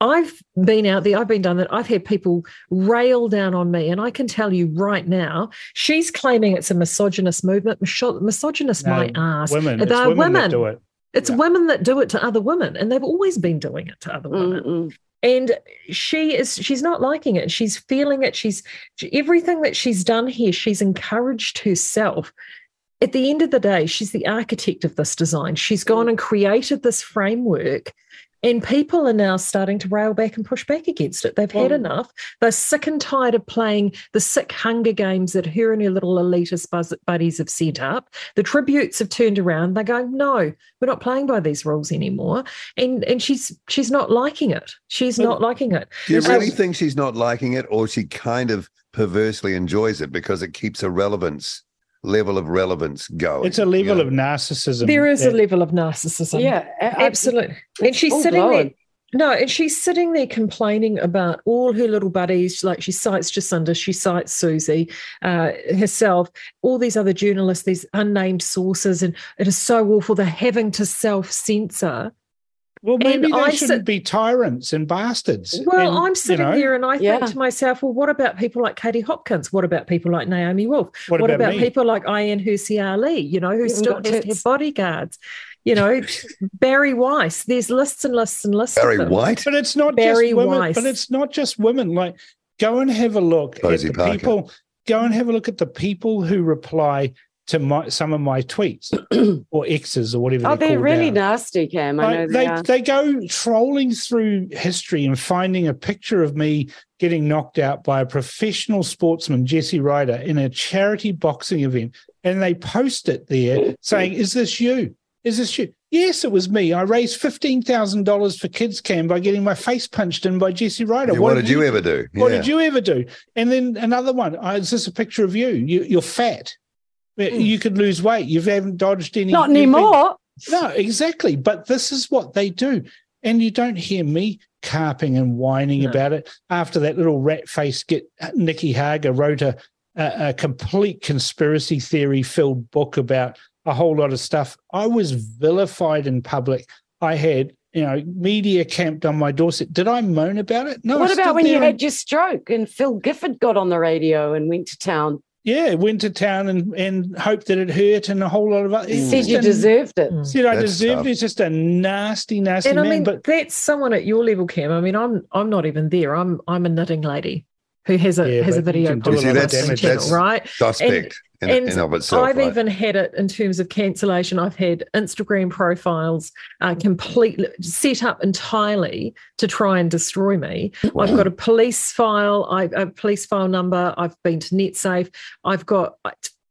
I've been out there, I've been done that. I've had people rail down on me, and I can tell you right now, she's claiming it's a misogynist movement. Misogynist, No, my ass. Women. It's They're women, that women. do it. It's Yeah. women that do it to other women, and they've always been doing it to other women. Mm-mm. And she is she's not liking it. She's feeling it. She's everything that she's done here, she's encouraged herself. At the end of the day, she's the architect of this design. She's gone mm. and created this framework. And people are now starting to rail back and push back against it. They've had mm. enough. They're sick and tired of playing the sick hunger games that her and her little elitist buzz- buddies have set up. The tributes have turned around. They're going, no, we're not playing by these rules anymore. And and she's she's not liking it. She's Well, not liking it. Do you really is- think she's not liking it, or she kind of perversely enjoys it because it keeps her relevance level of relevance going. It's a level you of narcissism. There is a level of narcissism. Yeah, a- absolutely. And she's full sitting there. No, and she's sitting there complaining about all her little buddies. Like she cites Jacinda, she cites Susie uh, herself, all these other journalists, these unnamed sources, and it is so awful. They're having to self censor. Well, maybe And they I shouldn't sit- be tyrants and bastards. Well, And, I'm sitting you know, there and I Yeah. think to myself, well, what about people like Katie Hopkins? What about people like Naomi Wolf? What, What, about, about, people like Ayaan Hirsi Ali, you know, who Even still got has to have bodyguards? You know, Bari Weiss. There's lists and lists and lists. of Barry them. White. But it's not Barry just women. Weiss. But it's not just women. Like, go and have a look Posey at the Parker. people. Go and have a look at the people who reply to my some of my tweets or X's or whatever. Oh, they're, they're really now. nasty, Cam. I know they, they are. they go trolling through history and finding a picture of me getting knocked out by a professional sportsman, Jesse Ryder, in a charity boxing event, and they post it there saying, "Is this you? Is this you?" Yes, it was me. I raised fifteen thousand dollars for KidsCan by getting my face punched in by Jesse Ryder. Yeah, what, did you ever do? What Yeah. did you ever do? And then another one. Oh, is this a picture of you? you you're fat. Hmm. You could lose weight. You haven't dodged any. Not you've been- anymore. no, exactly. But this is what they do. And you don't hear me carping and whining No. about it after that little rat face get uh, Nicky Hager wrote a, a, a complete conspiracy theory filled book about a whole lot of stuff. I was vilified in public. I had, you know, media camped on my doorstep. Did I moan about it? No. What about when you and- had your stroke and Phil Gifford got on the radio and went to town? Yeah, went to town and, and hoped that it hurt and a whole lot of other. it's Said you a- deserved it. Mm. Said I That's deserved tough. it. It's just a nasty, nasty And I man. mean, but that's someone at your level, Cam. I mean, I'm I'm not even there. I'm I'm a knitting lady who has a Yeah, has a video can do a lot of podcast damage. channel, That's- right? Suspect in, and in of itself. I've right? even had it in terms of cancellation. I've had Instagram profiles uh, completely set up entirely to try and destroy me. I've got a police file, I, a police file number. I've been to NetSafe. I've got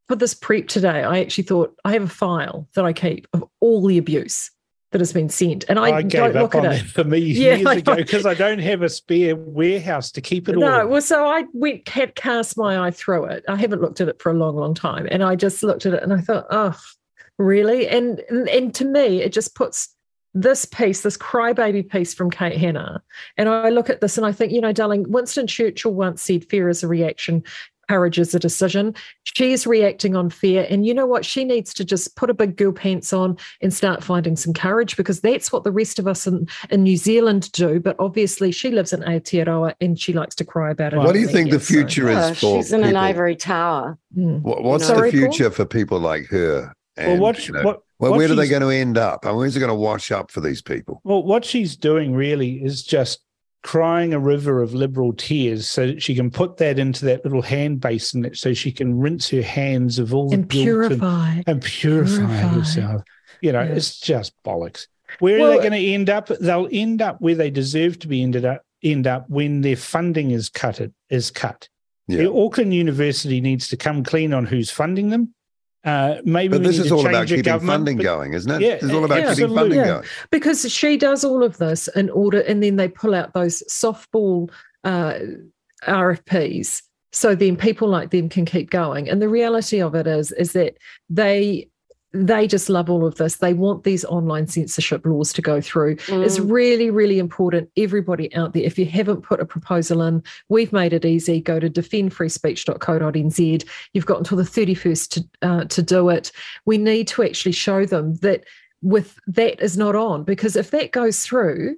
for this prep today. I actually thought I have a file that I keep of all the abuse that has been sent, and I, I, don't look on at it. for me Yeah, years ago because I don't have a spare warehouse to keep it all. No, well, so I went had cast my eye through it. I haven't looked at it for a long, long time, and I just looked at it and I thought, oh, really? And and, and to me, it just puts this piece, this crybaby piece from Kate Hannah, and I look at this and I think, you know, darling, Winston Churchill once said, "Fear is a reaction." Courage is a decision. She's reacting on fear. And you know what? She needs to just put a big girl pants on and start finding some courage because that's what the rest of us in, in New Zealand do. But obviously, she lives in Aotearoa and she likes to cry about it. what do you think the media, so- future Oh, is for she's in people? an ivory tower. Mm. What- What's Sorry, the future for people like her? well, what, you know, what, well, what where are they going to end up? And where's it going to wash up for these people? Well, what she's doing really is just crying a river of liberal tears so that she can put that into that little hand basin so she can rinse her hands of all the And guilt purify. and, and purify, Purify. herself. You know, Yeah. it's just bollocks. Where are they going to end up? They'll end up where they deserve to be ended up end up when their funding is cut is cut. Yeah. The Auckland University needs to come clean on who's funding them. Uh, maybe But this is all about keeping funding but- going, isn't it? Yeah, it's all about yeah, keeping funding absolutely. going. because she does all of this in order, and then they pull out those softball uh, RFPs. So then people like them can keep going. And the reality of it is, is that they they just love all of this. They want these online censorship laws to go through. It's Mm. really, really important. Everybody out there, if you haven't put a proposal in, we've made it easy. Go to defendfreespeech.co.nz. You've got until the 31st to, uh, to do it. We need to actually show them that with that is not on, because if that goes through,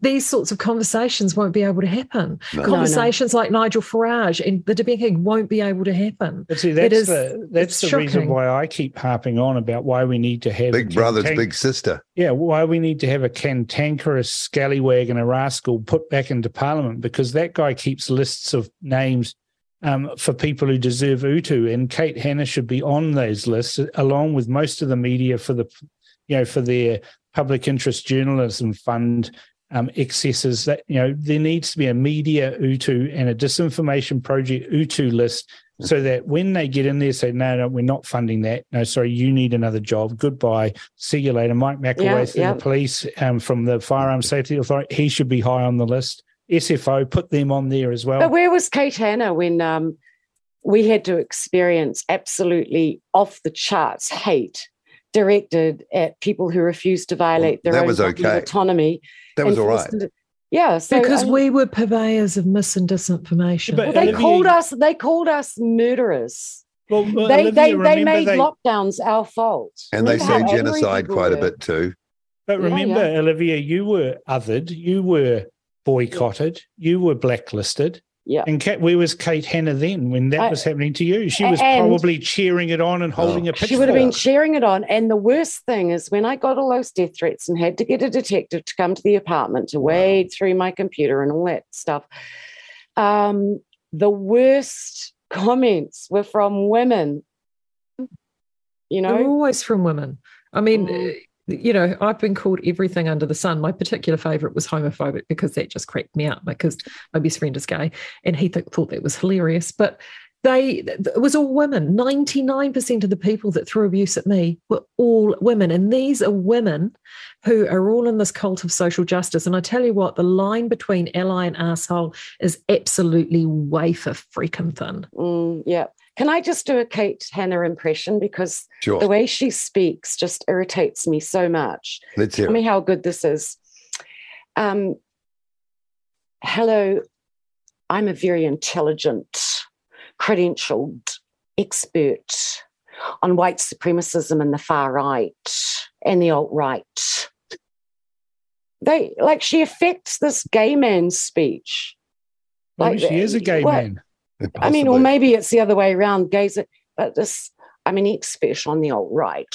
these sorts of conversations won't be able to happen. No. no. Conversations like Nigel Farage and the debunking won't be able to happen. But see, that's is- the that's the it's reason why I keep harping on about why we need to have Big brother's cantank- big sister. Yeah, why we need to have a cantankerous scallywag and a rascal put back into Parliament because that guy keeps lists of names um, for people who deserve Utu, and Kate Hannah should be on those lists along with most of the media for the, you know, for their public interest journalism fund um, excesses. That you know there needs to be a media Utu and a disinformation project Utu list. So that when they get in there, say, no, no, we're not funding that. No, sorry, you need another job. Goodbye. See you later. Mike McElway Yeah, from yeah. the police, um, from the Firearms Safety Authority, he should be high on the list. SFO, put them on there as well. But where was Kate Hannah when um, we had to experience absolutely off the charts hate directed at people who refused to violate their that own was okay. autonomy. That was all right. all forced right. them to- yeah, so, because I mean, we were purveyors of mis and disinformation. But- well, they Olivia- called us they called us murderers. Well, well, they Olivia, they, they made they- lockdowns our fault. And they Remember say genocide people quite a bit too. But Yeah, remember, yeah. Olivia, you were othered, you were boycotted, you were blacklisted. Yeah. And Kate, where was Kate Hannah then when that I- was happening to you? She was and- probably cheering it on and holding Oh. a pitchfork. She would have been cheering it on. And the worst thing is when I got all those death threats and had to get a detective to come to the apartment to wade through my computer and all that stuff, um, the worst comments were from women. You They're know, always from women. I mean, Mm. You know, I've been called everything under the sun. My particular favorite was homophobic because that just cracked me up because my best friend is gay and he th- thought that was hilarious. But they, it was all women. 99% of the people that threw abuse at me were all women. And these are women who are all in this cult of social justice. And I tell you what, the line between ally and asshole is absolutely wafer freaking thin. Mm, yeah. Can I just do a Kate Hannah impression because Sure. the way she speaks just irritates me so much. Let's hear Tell me how good this is. Um, hello, I'm a very intelligent, credentialed expert on white supremacism and the far right and the alt right. They like she affects this gay man's speech. Maybe like, she is a gay what- man. I mean, or maybe it's the other way around. Gays, are- but this, I mean, an expert on the alt right.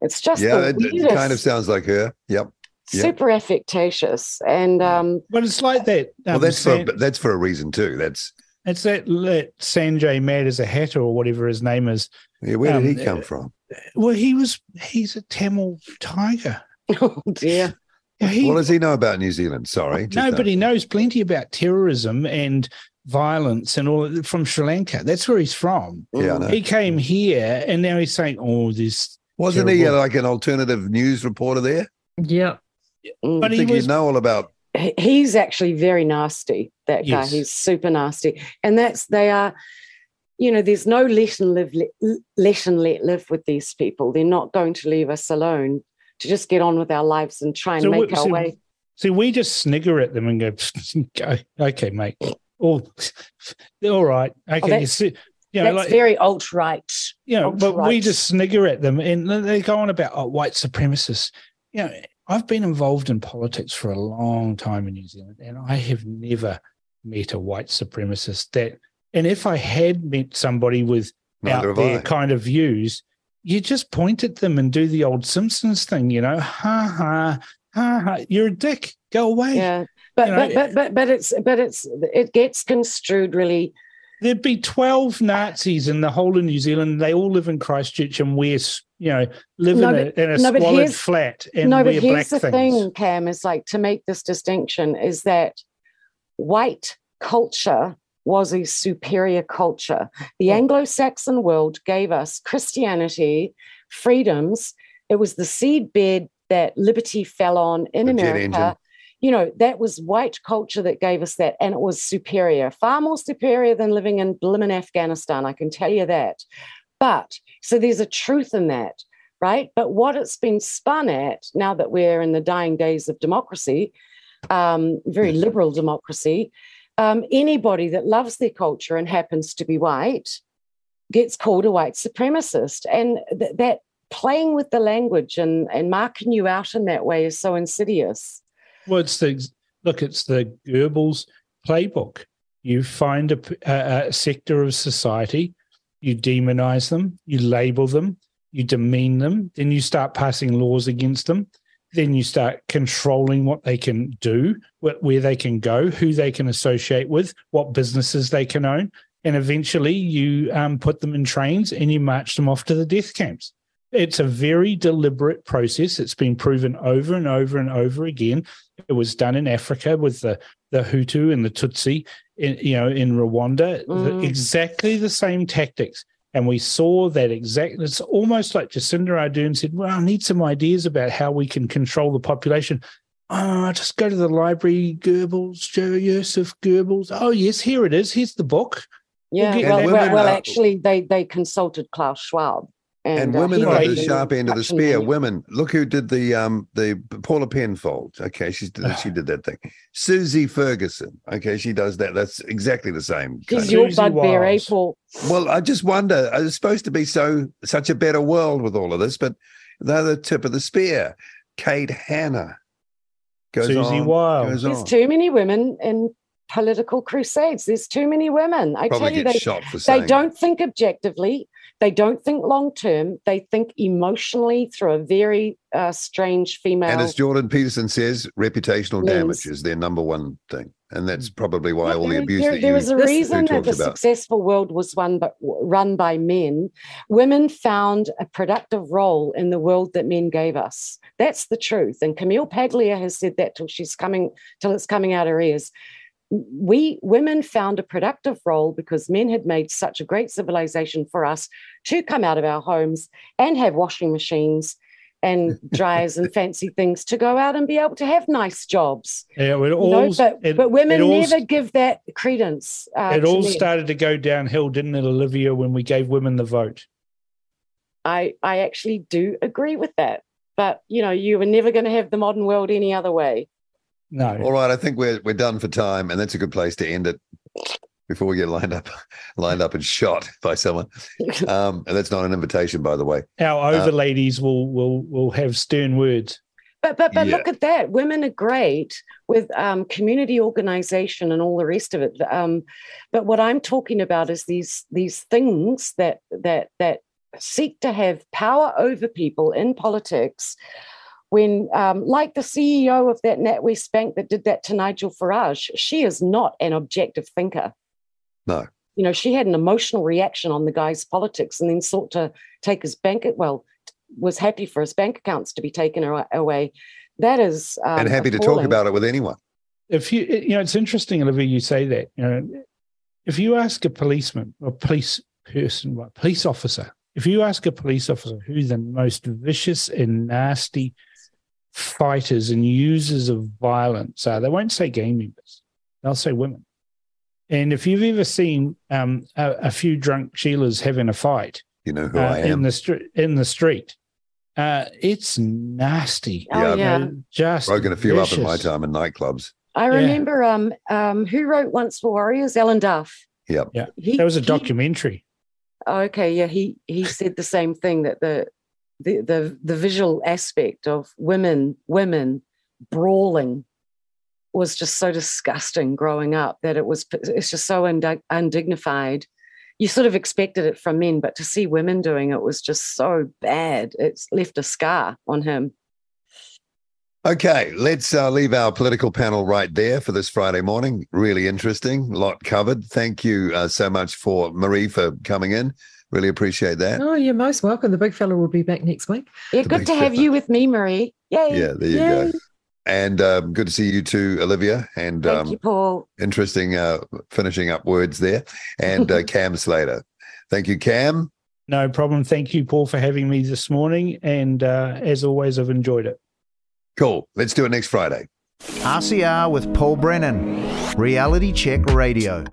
It's just yeah, the it, it kind of sounds like her. Yep. yeah. super affectatious, and um, But it's like that. Well, um, that's for that's for a reason too. That's it's that, that Sanjay Mad as a Hatter or whatever his name is. yeah, where Um, did he come uh, from? Well, he was he's a Tamil tiger. oh dear. Yeah, he, What does he know about New Zealand? Sorry, just no, but he knows plenty about terrorism and violence and all from Sri Lanka. That's where he's from. Yeah, I know. He came here and now he's saying, "Oh, this." Wasn't he uh, like an alternative news reporter there? Yeah. Mm. But I he think was you know all about. He's actually very nasty. That guy. Yes. He's super nasty, and that's they are. You know, there's no let and live, let, let and let live with these people. They're not going to leave us alone to just get on with our lives and try and So make what- our so- way. See, we just snigger at them and go, "Go, okay, mate. Oh, all right. Oh, okay, you that's- you know, That's like, very alt right. you know, but we just snigger at them and they go on about oh, white supremacists. You know, I've been involved in politics for a long time in New Zealand, and I have never met a white supremacist that. And if I had met somebody with Neither out have there I. kind of views, you just point at them and do the old Simpsons thing, you know, ha ha ha ha. You're a dick. Go away. Yeah, but You know, but, but but but it's but it's it gets construed really. There'd be 12 Nazis in the whole of New Zealand. They all live in Christchurch and wear, s- you know, live No, in a, in a no, squalid flat and no, wear but here's black the things. thing, Cam, is like to make this distinction is that white culture was a superior culture. The Oh. Anglo-Saxon world gave us Christianity, freedoms. It was the seedbed that liberty fell on in The America. You know, that was white culture that gave us that, and it was superior, far more superior than living in blimmin' Afghanistan. I can tell you that. But so there's a truth in that, right? But what it's been spun at now that we're in the dying days of democracy, um, very liberal democracy, um, anybody that loves their culture and happens to be white gets called a white supremacist. And th- that playing with the language and, and marking you out in that way is so insidious. Well, it's the look, it's the Goebbels playbook. You find a sector of society, you demonize them, you label them, you demean them, then you start passing laws against them. Then you start controlling what they can do, wh- where they can go, who they can associate with, what businesses they can own. And eventually you um, put them in trains and you march them off to the death camps. It's a very deliberate process. It's been proven over and over and over again. It was done in Africa with the, the Hutu and the Tutsi, in, you know, in Rwanda. The- Mm. exactly the same tactics. And we saw that exact. It's almost like Jacinda Ardern said, "Well, I need some ideas about how we can control the population." Oh, just go to the library, Goebbels, Joseph Goebbels. Oh, yes, here it is. Here's the book. Yeah, get well, well, well actually, they they consulted Klaus Schwab, And, uh, women he are at the the sharp end of the spear. manual. Women, look who did the um the Paula Penfold. Okay, she's she did that thing. Susie Ferguson. Okay, she does that. That's exactly the same. kind She's of- your Susie bugbear, eh, Paul? Well, I just wonder. uh, It's supposed to be so such a better world with all of this, but they're the tip of the spear. Kate Hannah goes Susie on, Wiles. goes There's on. too many women in political crusades. There's too many women. I Probably tell you, they they don't think objectively. They don't think long term. They think emotionally through a very uh, strange female. And as Jordan Peterson says, reputational damage is their number one thing, and that's probably why Yeah, all the abuse there, that there you was a reason that the about. successful world was one but run by men. Women found a productive role in the world that men gave us. That's the truth. And Camille Paglia has said that till she's coming till it's coming out her ears. We women found a productive role because men had made such a great civilization for us to come out of our homes and have washing machines and dryers and fancy things to go out and be able to have nice jobs. Yeah, it all, but, it, but women all, never give that credence. Uh, it all men. started to go downhill, didn't it, Olivia, when we gave women the vote? I, I actually do agree with that. But you know, you were never going to have the modern world any other way. No. All right, I think we're we're done for time, and that's a good place to end it before we get lined up, lined up and shot by someone. Um, and that's not an invitation, by the way. Our Uh, over ladies will will will have stern words. But but but Yeah. look at that. Women are great with um, community organization and all the rest of it. Um, but what I'm talking about is these these things that that that seek to have power over people in politics. When, um, like the CEO of that NatWest Bank that did that to Nigel Farage, she is not an objective thinker. No. You know, she had an emotional reaction on the guy's politics and then sought to take his bank, well, was happy for his bank accounts to be taken away. That is, um, and happy to talk about it with anyone. If you you know, it's interesting, Olivia, you say that. You know, if you ask a policeman or police person, what police officer, if you ask a police officer who the most vicious and nasty fighters and users of violence are, they won't say gang members. They'll say women. And if you've ever seen um, a, a few drunk Sheilas having a fight You know who uh, I am. in the street, in the street, uh, it's nasty. Oh, Yeah, I've yeah. Just Broken a few up in my time in nightclubs. I Yeah. remember um, um, who wrote Once Were Warriors? Alan Duff. Yep. Yeah. He, That was a he- documentary. okay, yeah, he he said the same thing that the the the, the visual aspect of women women brawling was just so disgusting growing up that it was it's just so undig- undignified. You sort of expected it from men, but to see women doing it was just so bad. It's left a scar on him. Okay, let's uh, leave our political panel right there for this Friday morning. Really interesting, lot covered. Thank you uh, so much for Maree for coming in. Really appreciate that. Oh, you're most welcome. The big fella will be back next week. Yeah, The good to have fella. you with me, Maree. Yay. Yeah, there you Yay. go. And um, good to see you too, Olivia. And Thank um, you, Paul. interesting uh, finishing up words there. And uh, Cam Slater. Thank you, Cam. No problem. Thank you, Paul, for having me this morning. And uh, as always, I've enjoyed it. Cool. Let's do it next Friday. RCR with Paul Brennan, Reality Check Radio.